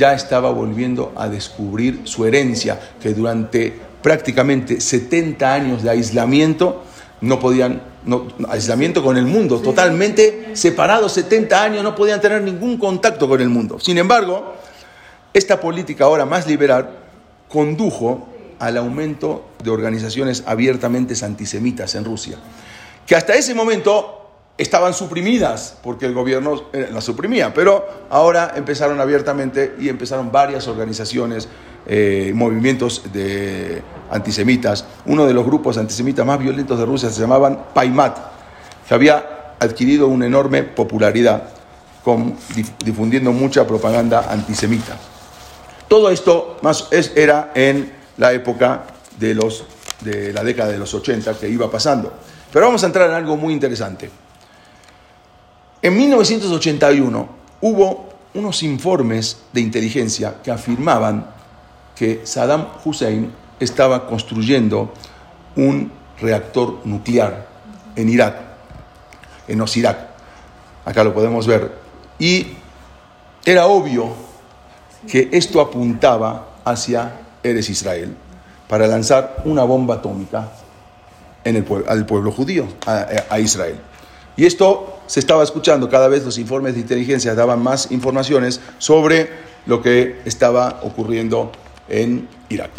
ya estaba volviendo a descubrir su herencia, que durante prácticamente 70 años de aislamiento no podían, no, aislamiento con el mundo, totalmente separados, 70 años, no podían tener ningún contacto con el mundo. Sin embargo, esta política ahora más liberal condujo al aumento de organizaciones abiertamente antisemitas en Rusia, que hasta ese momento estaban suprimidas porque el gobierno eh, las suprimía, pero ahora empezaron abiertamente y empezaron varias organizaciones, eh, movimientos de antisemitas. Uno de los grupos antisemitas más violentos de Rusia se llamaban Paimat, que había adquirido una enorme popularidad con, dif- difundiendo mucha propaganda antisemita. Todo esto más es, era en la época de, los, de la década de los 80 que iba pasando. Pero vamos a entrar en algo muy interesante. En 1981 hubo unos informes de inteligencia que afirmaban que Saddam Hussein estaba construyendo un reactor nuclear en Irak, en Osirak. Acá lo podemos ver. Y era obvio que esto apuntaba hacia Eres Israel para lanzar una bomba atómica al pueblo judío, a, Israel. Y esto se estaba escuchando, cada vez los informes de inteligencia daban más informaciones sobre lo que estaba ocurriendo en Irak.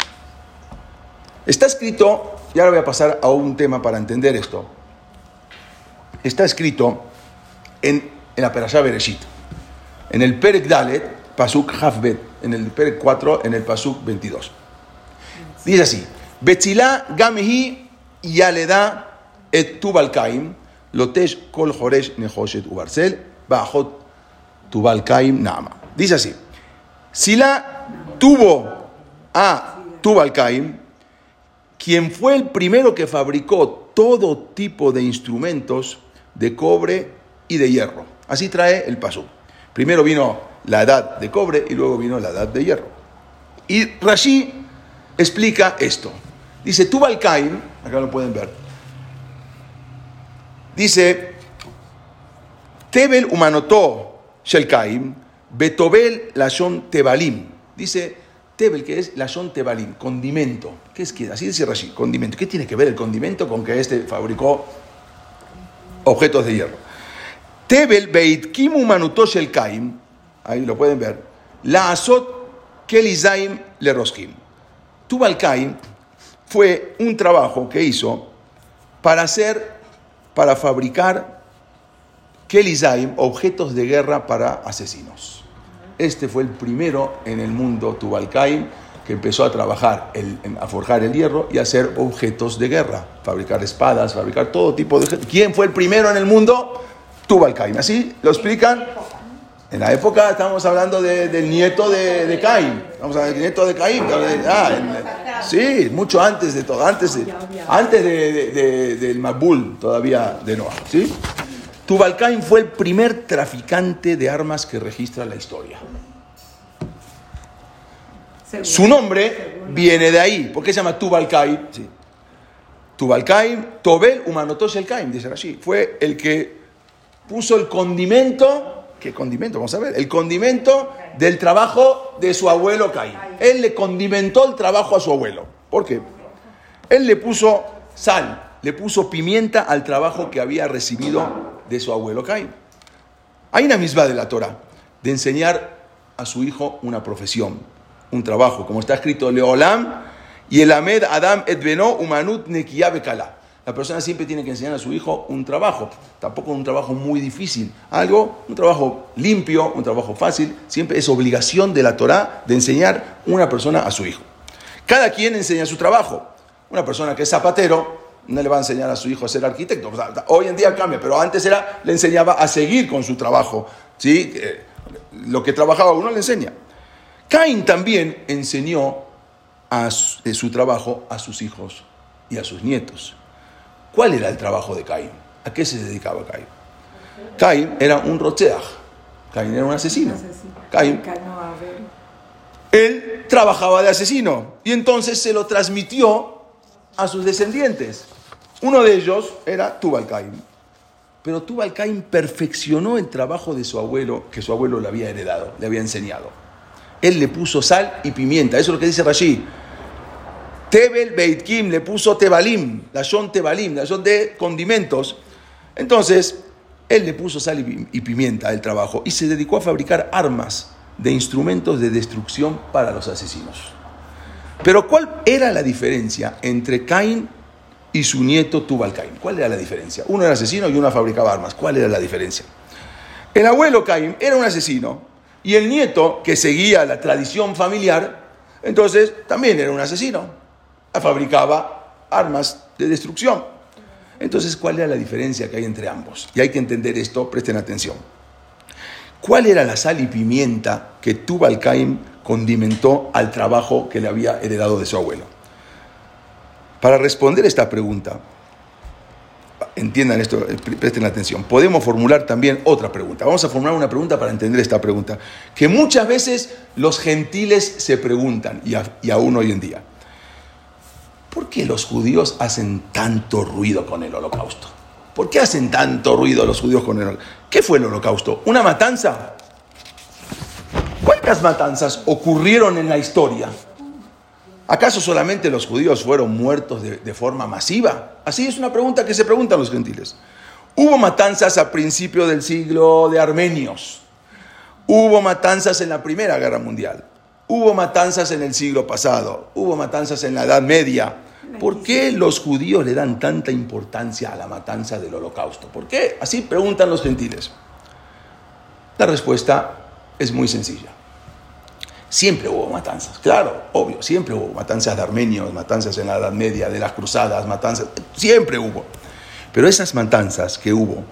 Está escrito, y ahora voy a pasar a un tema para entender esto. Está escrito en, en la Perashá Bereshit, en el Perek Dalet, Pasuk Hafbet, en el Perek 4, en el Pasuk 22. Dice así: Betzilá Gamehi Yaleda et Tubalkaim, Lotesh Kol Joresh Nehoshet Ubarcel, Bajot Tubalkaim Nama. Dice así: Sila tuvo a Tubalcaim, quien fue el primero que fabricó todo tipo de instrumentos de cobre y de hierro. Así trae el paso. Primero vino la edad de cobre y luego vino la edad de hierro. Y Rashi explica esto. Dice Tubalcaim, acá lo pueden ver. Dice Tebel humanotó Shelkaim, Betobel lashon Tebalim. Dice Tebel, que es la Tebalim, condimento. ¿Qué es que? Así dice Rashi, condimento. ¿Qué tiene que ver el condimento con que este fabricó objetos de hierro? Tebel Beit Kimu Manutosh el Kaim, ahí lo pueden ver, la Azot Kelizaim le Roshim. Tubal Kaim fue un trabajo que hizo para hacer, para fabricar Kelizaim, objetos de guerra para asesinos. Este fue el primero en el mundo Tubalcaim que empezó a trabajar, a forjar el hierro y a hacer objetos de guerra, fabricar espadas, fabricar todo tipo de... ¿Quién fue el primero en el mundo? Tubalcaim. Así lo explican. En la época estamos hablando del nieto de, de Caín. Vamos a ver, el nieto de Caín. Ah, sí, mucho antes de todo, antes, de, antes del Mabul todavía de Noah. ¿sí? Tubalcain fue el primer traficante de armas que registra la historia. Su nombre viene de ahí. ¿Por qué se llama Tubalcain? Sí. Tubalcain, Tobel Humanotosh el Caim, dice así. Fue el que puso el condimento. ¿Qué condimento? Vamos a ver. El condimento del trabajo de su abuelo Caim. Él le condimentó el trabajo a su abuelo. ¿Por qué? Él le puso sal, le puso pimienta al trabajo que había recibido de su abuelo Caim. Hay una misma de la Torah, de enseñar a su hijo una profesión, un trabajo, como está escrito Leolam y el Amed Adam Edbeno Umanut Nekiyabekala. La persona siempre tiene que enseñar a su hijo un trabajo, tampoco un trabajo muy difícil, algo, un trabajo limpio, un trabajo fácil, siempre es obligación de la Torah de enseñar una persona a su hijo. Cada quien enseña su trabajo. Una persona que es zapatero no le va a enseñar a su hijo a ser arquitecto. hoy en día cambia, pero antes era, le enseñaba a seguir con su trabajo. ¿sí? Eh, lo que trabajaba uno le enseña. Caín también enseñó a su, su, trabajo a sus hijos y a sus nietos. ¿Cuál era el trabajo de Caín? ¿A qué se dedicaba Caín? Caín era un rocheaj. Caín era un asesino. Caín, él trabajaba de asesino y entonces se lo transmitió a sus descendientes. Uno de ellos era Tubal Caín. Pero Tubal Caín perfeccionó el trabajo de su abuelo, que su abuelo le había heredado, le había enseñado. Él le puso sal y pimienta, eso es lo que dice Rashi. Tebel Beit Kim le puso Tebalim, la son Tebalim, la son de condimentos. Entonces, él le puso sal y pimienta al trabajo y se dedicó a fabricar armas de instrumentos de destrucción para los asesinos. Pero ¿cuál era la diferencia entre Caín y su nieto Tubal Caín? ¿Cuál era la diferencia? Uno era asesino y uno fabricaba armas. ¿Cuál era la diferencia? El abuelo Caín era un asesino y el nieto, que seguía la tradición familiar, entonces también era un asesino. Fabricaba armas de destrucción. Entonces, ¿cuál era la diferencia que hay entre ambos? Y hay que entender esto, presten atención. ¿Cuál era la sal y pimienta que Tubal Caín condimentó al trabajo que le había heredado de su abuelo. Para responder esta pregunta, entiendan esto, eh, presten atención, podemos formular también otra pregunta. Vamos a formular una pregunta para entender esta pregunta, que muchas veces los gentiles se preguntan, y, y aún hoy en día. ¿Por qué los judíos hacen tanto ruido con el holocausto? ¿Por qué hacen tanto ruido los judíos con el holocausto? ¿Qué fue el holocausto? ¿Una matanza? ¿Cuántas matanzas ocurrieron en la historia? ¿Acaso solamente los judíos fueron muertos de, forma masiva? Así es una pregunta que se preguntan los gentiles. Hubo matanzas a principio del siglo de armenios. Hubo matanzas en la Primera Guerra Mundial. Hubo matanzas en el siglo pasado. Hubo matanzas en la Edad Media. ¿Por qué los judíos le dan tanta importancia a la matanza del holocausto? ¿Por qué? Así preguntan los gentiles. La respuesta es muy sencilla. Siempre hubo matanzas, claro, obvio, siempre hubo matanzas de armenios, matanzas en la Edad Media, de las cruzadas, matanzas, siempre hubo. Pero esas matanzas que hubo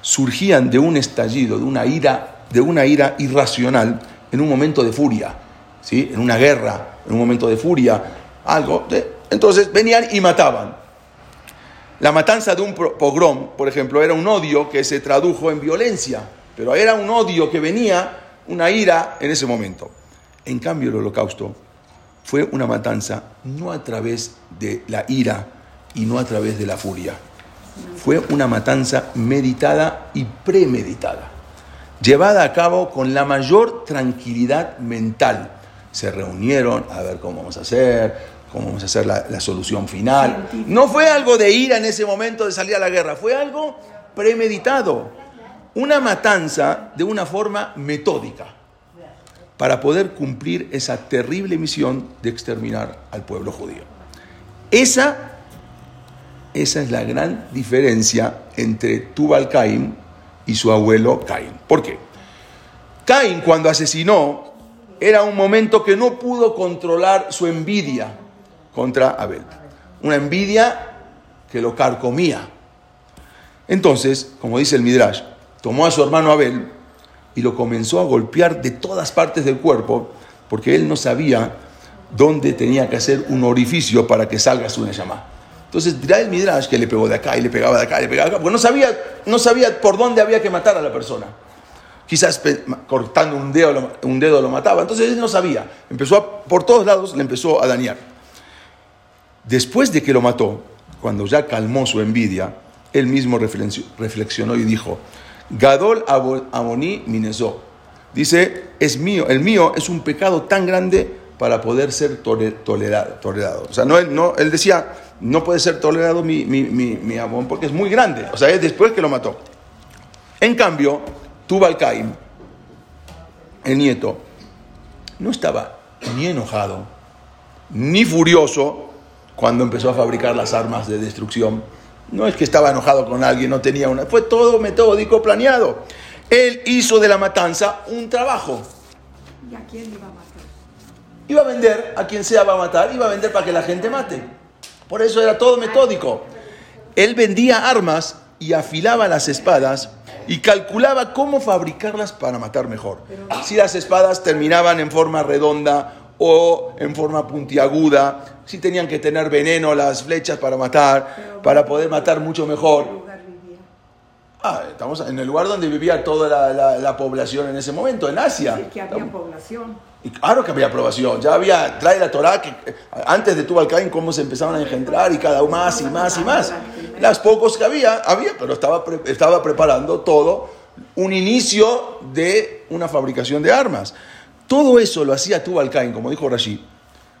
surgían de un estallido, de una ira, de una ira irracional en un momento de furia, ¿sí? en una guerra, en un momento de furia, algo. Entonces venían y mataban. La matanza de un pogrom, por ejemplo, era un odio que se tradujo en violencia, pero era un odio que venía, una ira en ese momento. En cambio, el holocausto fue una matanza no a través de la ira y no a través de la furia. Fue una matanza meditada y premeditada, llevada a cabo con la mayor tranquilidad mental. Se reunieron a ver cómo vamos a hacer, cómo vamos a hacer la, la solución final. No fue algo de ira en ese momento de salir a la guerra, fue algo premeditado. Una matanza de una forma metódica para poder cumplir esa terrible misión de exterminar al pueblo judío. Esa, esa es la gran diferencia entre Tubal Caín y su abuelo Caín. ¿Por qué? Caín cuando asesinó era un momento que no pudo controlar su envidia contra Abel. Una envidia que lo carcomía. Entonces, como dice el Midrash, tomó a su hermano Abel y lo comenzó a golpear de todas partes del cuerpo porque él no sabía dónde tenía que hacer un orificio para que salga su Neshama. Entonces dirá el Midrash que le pegó de acá y le pegaba de acá y le pegaba de acá, porque no sabía, no sabía por dónde había que matar a la persona. Quizás cortando un dedo, un dedo lo mataba, entonces él no sabía. Empezó a, por todos lados, le empezó a dañar. Después de que lo mató, cuando ya calmó su envidia, él mismo reflexionó y dijo, Gadol Amoní Minezó. Dice, es mío, el mío es un pecado tan grande para poder ser tolerado. tolerado. O sea, no, no, él decía, no puede ser tolerado mi, mi, mi, amor porque es muy grande. O sea, es después que lo mató. En cambio, Tubal Caim, el nieto, no estaba ni enojado, ni furioso cuando empezó a fabricar las armas de destrucción no es que estaba enojado con alguien, no tenía una. Fue todo metódico, planeado. Él hizo de la matanza un trabajo. ¿Y a quién iba a matar? Iba a vender, a quien sea va a matar, iba a vender para que la gente mate. Por eso era todo metódico. Él vendía armas y afilaba las espadas y calculaba cómo fabricarlas para matar mejor. Si las espadas terminaban en forma redonda o en forma puntiaguda, si tenían que tener veneno las flechas para matar, para poder matar mucho mejor. Ah, estamos en el lugar donde vivía toda la, población en ese momento, en Asia. Que había población. Y claro que había población. Ya había, trae la Torah, que antes de Tubal Cain, cómo se empezaron a engendrar y cada uno más y más y más. Las pocos que había, había, pero estaba, estaba preparando todo un inicio de una fabricación de armas. Todo eso lo hacía Tubal Cain, como dijo Rashid,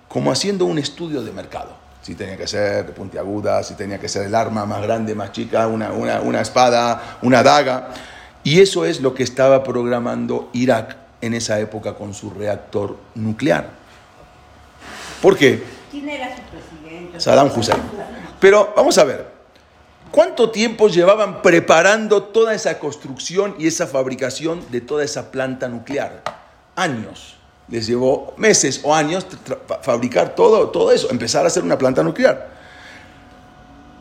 como haciendo un estudio de mercado. Si tenía que ser de puntiaguda, si tenía que ser el arma más grande, más chica, una, una, espada, una daga. Y eso es lo que estaba programando Irak en esa época con su reactor nuclear. ¿Por qué? ¿Quién era su presidente? Saddam Hussein. Pero vamos a ver, ¿cuánto tiempo llevaban preparando toda esa construcción y esa fabricación de toda esa planta nuclear? años. Les llevó meses o años fabricar todo, todo eso, empezar a hacer una planta nuclear.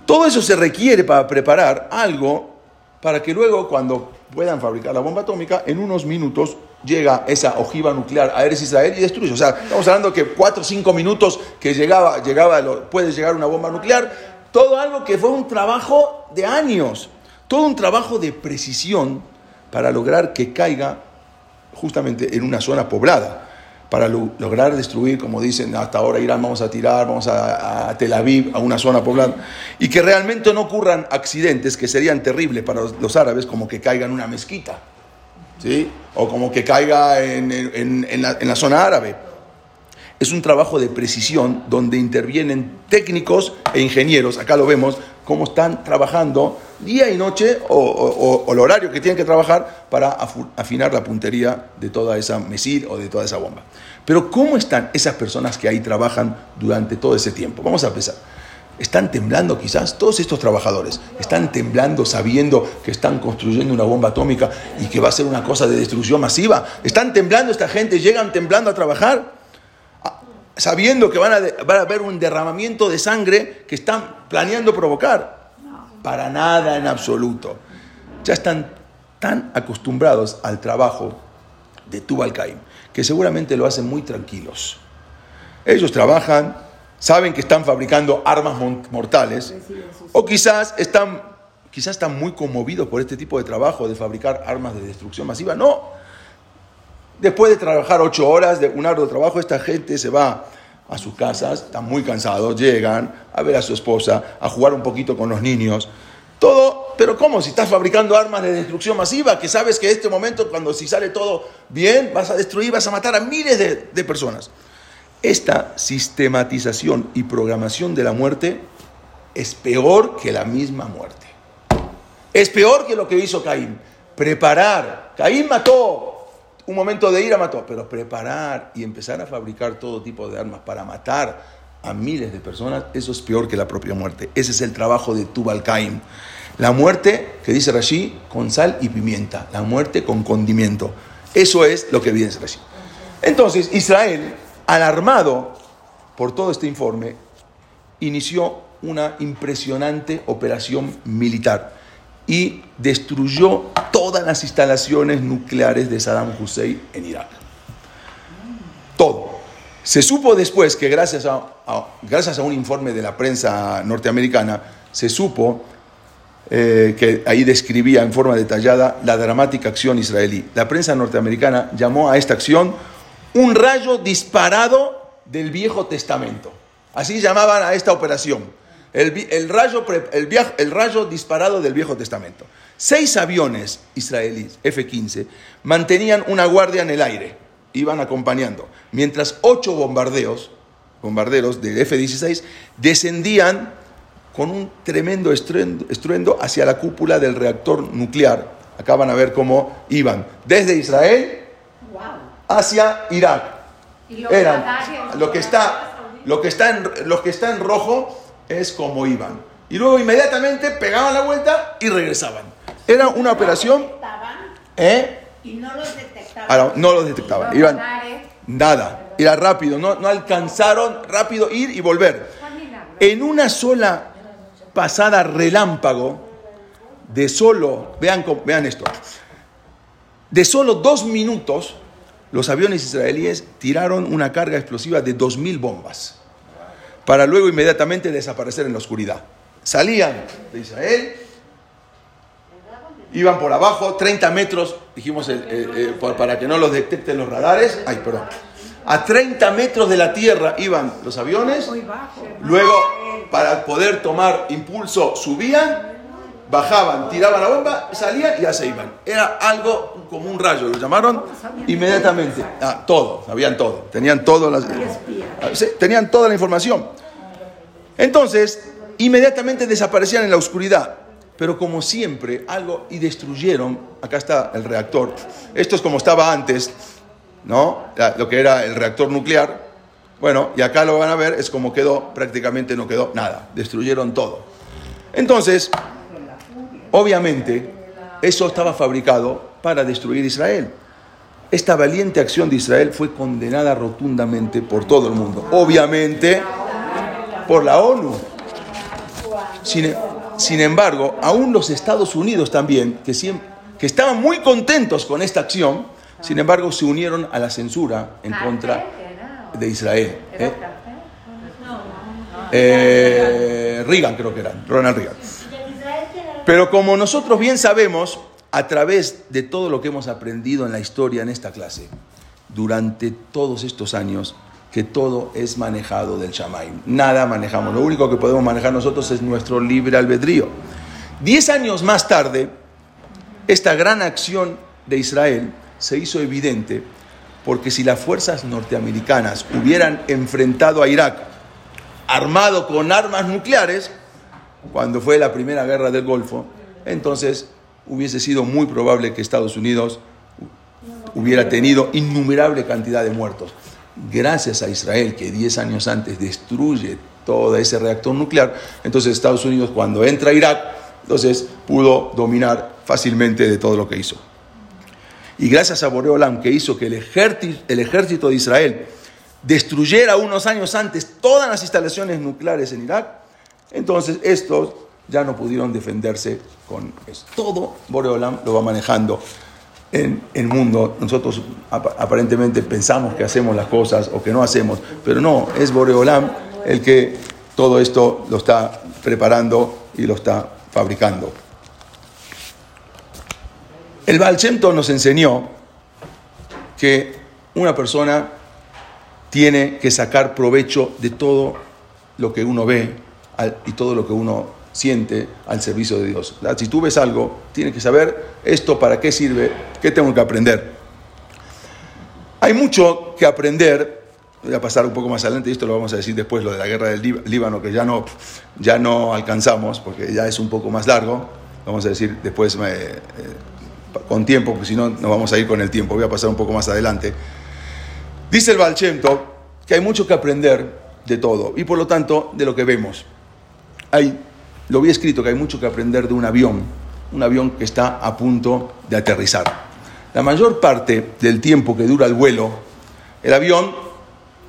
Todo eso se requiere para preparar algo para que luego cuando puedan fabricar la bomba atómica, en unos minutos llega esa ojiva nuclear a Eres Israel y destruye. O sea, estamos hablando que cuatro o cinco minutos que llegaba, llegaba puede llegar una bomba nuclear, todo algo que fue un trabajo de años, todo un trabajo de precisión para lograr que caiga justamente en una zona poblada para lograr destruir, como dicen hasta ahora Irán, vamos a tirar, vamos a, Tel Aviv, a una zona poblada, y que realmente no ocurran accidentes que serían terribles para los, árabes, como que caiga en una mezquita, o como que caiga en, en, la, en la zona árabe. Es un trabajo de precisión donde intervienen técnicos e ingenieros, acá lo vemos, cómo están trabajando día y noche o, el horario que tienen que trabajar para afinar la puntería de toda esa misil o de toda esa bomba. Pero ¿cómo están esas personas que ahí trabajan durante todo ese tiempo? Vamos a empezar. ¿Están temblando quizás? Todos estos trabajadores están temblando sabiendo que están construyendo una bomba atómica y que va a ser una cosa de destrucción masiva. ¿Están temblando esta gente? ¿Llegan temblando a trabajar? sabiendo que van a, haber un derramamiento de sangre que están planeando provocar. Para nada en absoluto. Ya están tan acostumbrados al trabajo de Tubal Caim que seguramente lo hacen muy tranquilos. Ellos trabajan, saben que están fabricando armas mortales o quizás están, quizás están muy conmovidos por este tipo de trabajo de fabricar armas de destrucción masiva. No, Después de trabajar ocho horas de un arduo trabajo, esta gente se va a sus casas, están muy cansados, llegan a ver a su esposa, a jugar un poquito con los niños. Todo, pero ¿cómo? Si estás fabricando armas de destrucción masiva, que sabes que en este momento, cuando si sale todo bien, vas a destruir, vas a matar a miles de, de personas. Esta sistematización y programación de la muerte es peor que la misma muerte. Es peor que lo que hizo Caín. Preparar. Caín mató, un momento de ira mató, pero preparar y empezar a fabricar todo tipo de armas para matar a miles de personas, eso es peor que la propia muerte. Ese es el trabajo de Tubal Caim. La muerte, que dice Rashi, con sal y pimienta. La muerte con condimento. Eso es lo que dice Rashi. Entonces, Israel, alarmado por todo este informe, inició una impresionante operación militar y destruyó todas las instalaciones nucleares de Saddam Hussein en Irak. Todo. Se supo después que gracias a, gracias a un informe de la prensa norteamericana, se supo eh, que ahí describía en forma detallada la dramática acción israelí. La prensa norteamericana llamó a esta acción un rayo disparado del Viejo Testamento. Así llamaban a esta operación. El, rayo, disparado del Viejo Testamento. Seis aviones israelíes F-15 mantenían una guardia en el aire, iban acompañando, mientras ocho bombardeos, bombarderos del F-16 descendían con un tremendo estruendo, hacia la cúpula del reactor nuclear. Acá van a ver cómo iban desde Israel hacia Irak. Eran lo que está, lo que está en, lo que está en rojo es como iban. Y luego inmediatamente pegaban la vuelta y regresaban. Era una operación... ¿Eh? Y no los detectaban. no los detectaban. Iban, nada. Era rápido. No, no alcanzaron rápido ir y volver. En una sola pasada relámpago de solo, vean, vean esto, de solo dos minutos, los aviones israelíes tiraron una carga explosiva de 2.000 bombas para luego inmediatamente desaparecer en la oscuridad. Salían de Israel, iban por abajo, 30 metros, dijimos eh, eh, para que no los detecten los radares, ay, perdón, a 30 metros de la tierra iban los aviones, luego para poder tomar impulso subían, bajaban, tiraban la bomba, salían y ya se iban. Era algo como un rayo, lo llamaron inmediatamente. Ah, todo, sabían todo, tenían todo las, ah, tenían toda la información. Entonces, inmediatamente desaparecían en la oscuridad. Pero como siempre, algo y destruyeron, acá está el reactor. Esto es como estaba antes, ¿no? Lo que era el reactor nuclear. Bueno, y acá lo van a ver, es como quedó, prácticamente no quedó nada, destruyeron todo. Entonces, Obviamente, eso estaba fabricado para destruir Israel. Esta valiente acción de Israel fue condenada rotundamente por todo el mundo. Obviamente, por la ONU. Sin, embargo, aún los Estados Unidos también, que, que estaban muy contentos con esta acción, sin embargo se unieron a la censura en contra de Israel. ¿eh? Eh, Reagan creo que era, Ronald Reagan. Pero como nosotros bien sabemos, a través de todo lo que hemos aprendido en la historia en esta clase, durante todos estos años, que todo es manejado del Shamaim. Nada manejamos. Lo único que podemos manejar nosotros es nuestro libre albedrío. Diez años más tarde, esta gran acción de Israel se hizo evidente porque si las fuerzas norteamericanas hubieran enfrentado a Irak armado con armas nucleares, cuando fue la primera guerra del Golfo, entonces hubiese sido muy probable que Estados Unidos hubiera tenido innumerable cantidad de muertos. Gracias a Israel, que 10 años antes destruye todo ese reactor nuclear, entonces Estados Unidos cuando entra a Irak, entonces pudo dominar fácilmente de todo lo que hizo. Y gracias a Boreolam que hizo que el ejército, el ejército de Israel destruyera unos años antes todas las instalaciones nucleares en Irak, entonces estos ya no pudieron defenderse con eso. Todo Boreolam lo va manejando en el mundo. Nosotros aparentemente pensamos que hacemos las cosas o que no hacemos, pero no, es Boreolam el que todo esto lo está preparando y lo está fabricando. El Baal nos enseñó que una persona tiene que sacar provecho de todo lo que uno ve y todo lo que uno siente al servicio de Dios. Si tú ves algo, tienes que saber esto para qué sirve, qué tengo que aprender. Hay mucho que aprender, voy a pasar un poco más adelante, y esto lo vamos a decir después, lo de la guerra del Líbano, que ya no, ya no alcanzamos, porque ya es un poco más largo, vamos a decir después eh, con tiempo, porque si no nos vamos a ir con el tiempo, voy a pasar un poco más adelante. Dice el Balchento que hay mucho que aprender de todo, y por lo tanto de lo que vemos. Hay lo había escrito que hay mucho que aprender de un avión, un avión que está a punto de aterrizar. La mayor parte del tiempo que dura el vuelo, el avión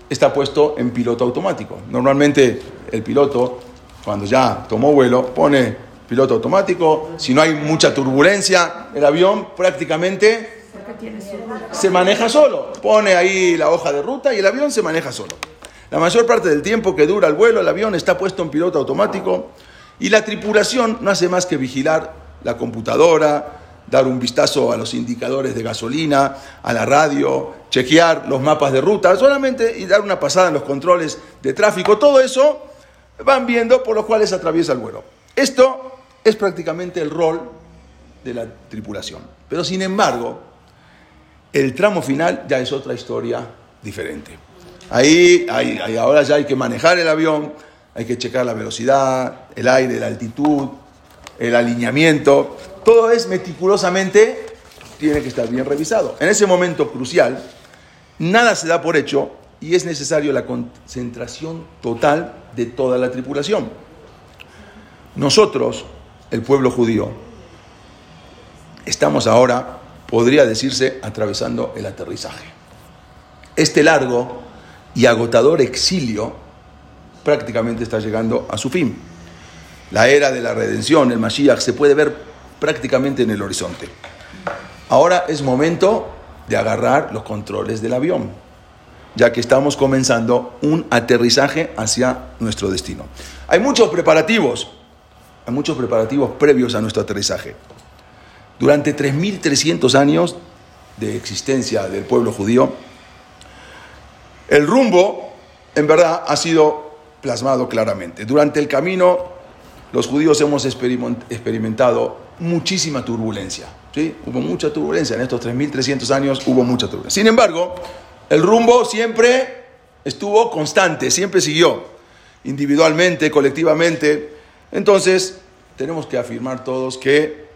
está puesto en piloto automático. Normalmente el piloto, cuando ya tomó vuelo, pone piloto automático. Si no hay mucha turbulencia, el avión prácticamente se maneja solo. Pone ahí la hoja de ruta y el avión se maneja solo. La mayor parte del tiempo que dura el vuelo, el avión está puesto en piloto automático. Y la tripulación no hace más que vigilar la computadora, dar un vistazo a los indicadores de gasolina, a la radio, chequear los mapas de ruta, solamente y dar una pasada en los controles de tráfico. Todo eso van viendo por los cuales atraviesa el vuelo. Esto es prácticamente el rol de la tripulación. Pero sin embargo, el tramo final ya es otra historia diferente. Ahí, ahí ahora ya hay que manejar el avión, hay que checar la velocidad, el aire, la altitud, el alineamiento. Todo es meticulosamente, tiene que estar bien revisado. En ese momento crucial, nada se da por hecho y es necesario la concentración total de toda la tripulación. Nosotros, el pueblo judío, estamos ahora, podría decirse, atravesando el aterrizaje. Este largo y agotador exilio prácticamente está llegando a su fin. La era de la redención, el Mashiach, se puede ver prácticamente en el horizonte. Ahora es momento de agarrar los controles del avión, ya que estamos comenzando un aterrizaje hacia nuestro destino. Hay muchos preparativos, hay muchos preparativos previos a nuestro aterrizaje. Durante 3.300 años de existencia del pueblo judío, el rumbo, en verdad, ha sido plasmado claramente. Durante el camino, los judíos hemos experimentado muchísima turbulencia. ¿sí? Hubo mucha turbulencia. En estos 3.300 años hubo mucha turbulencia. Sin embargo, el rumbo siempre estuvo constante, siempre siguió, individualmente, colectivamente. Entonces, tenemos que afirmar todos que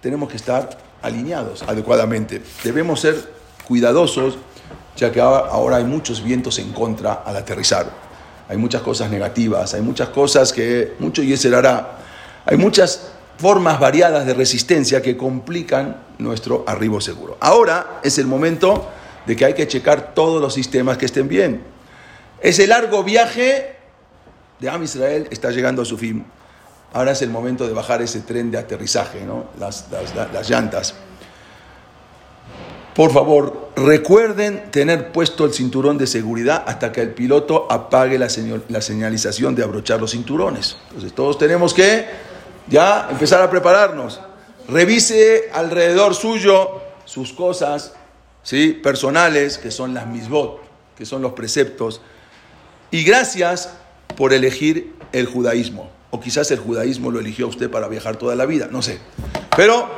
tenemos que estar alineados adecuadamente. Debemos ser cuidadosos, ya que ahora hay muchos vientos en contra al aterrizar hay muchas cosas negativas, hay muchas cosas que mucho y hará. Hay muchas formas variadas de resistencia que complican nuestro arribo seguro. Ahora es el momento de que hay que checar todos los sistemas que estén bien. Ese largo viaje de Am Israel está llegando a su fin. Ahora es el momento de bajar ese tren de aterrizaje, ¿no? las, las llantas. Por favor, recuerden tener puesto el cinturón de seguridad hasta que el piloto apague la, señalización de abrochar los cinturones. Entonces todos tenemos que ya empezar a prepararnos. Revise alrededor suyo sus cosas ¿sí? personales, que son las misbot, que son los preceptos. Y gracias por elegir el judaísmo. O quizás el judaísmo lo eligió usted para viajar toda la vida, no sé. Pero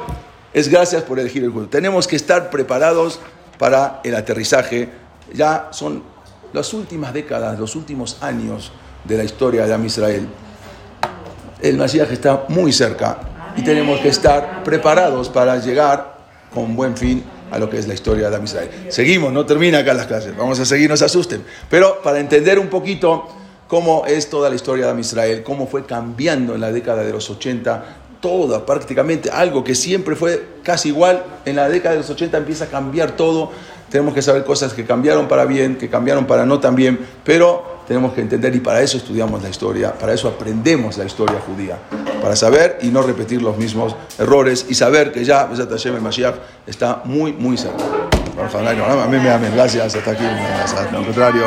es gracias por elegir el judaísmo. Tenemos que estar preparados para el aterrizaje. Ya son las últimas décadas, los últimos años de la historia de Am Israel. El Mashiach está muy cerca y tenemos que estar preparados para llegar con buen fin a lo que es la historia de Am Israel. Seguimos, no termina acá las clases, vamos a seguir, no se asusten. Pero para entender un poquito cómo es toda la historia de Am Israel, cómo fue cambiando en la década de los 80, toda prácticamente, algo que siempre fue casi igual, en la década de los 80 empieza a cambiar todo, tenemos que saber cosas que cambiaron para bien, que cambiaron para no tan bien, pero tenemos que entender y para eso estudiamos la historia, para eso aprendemos la historia judía, para saber y no repetir los mismos errores y saber que ya Besat Hashem Mashiach está muy, muy cerca. Amén, amén, gracias, hasta aquí, al contrario.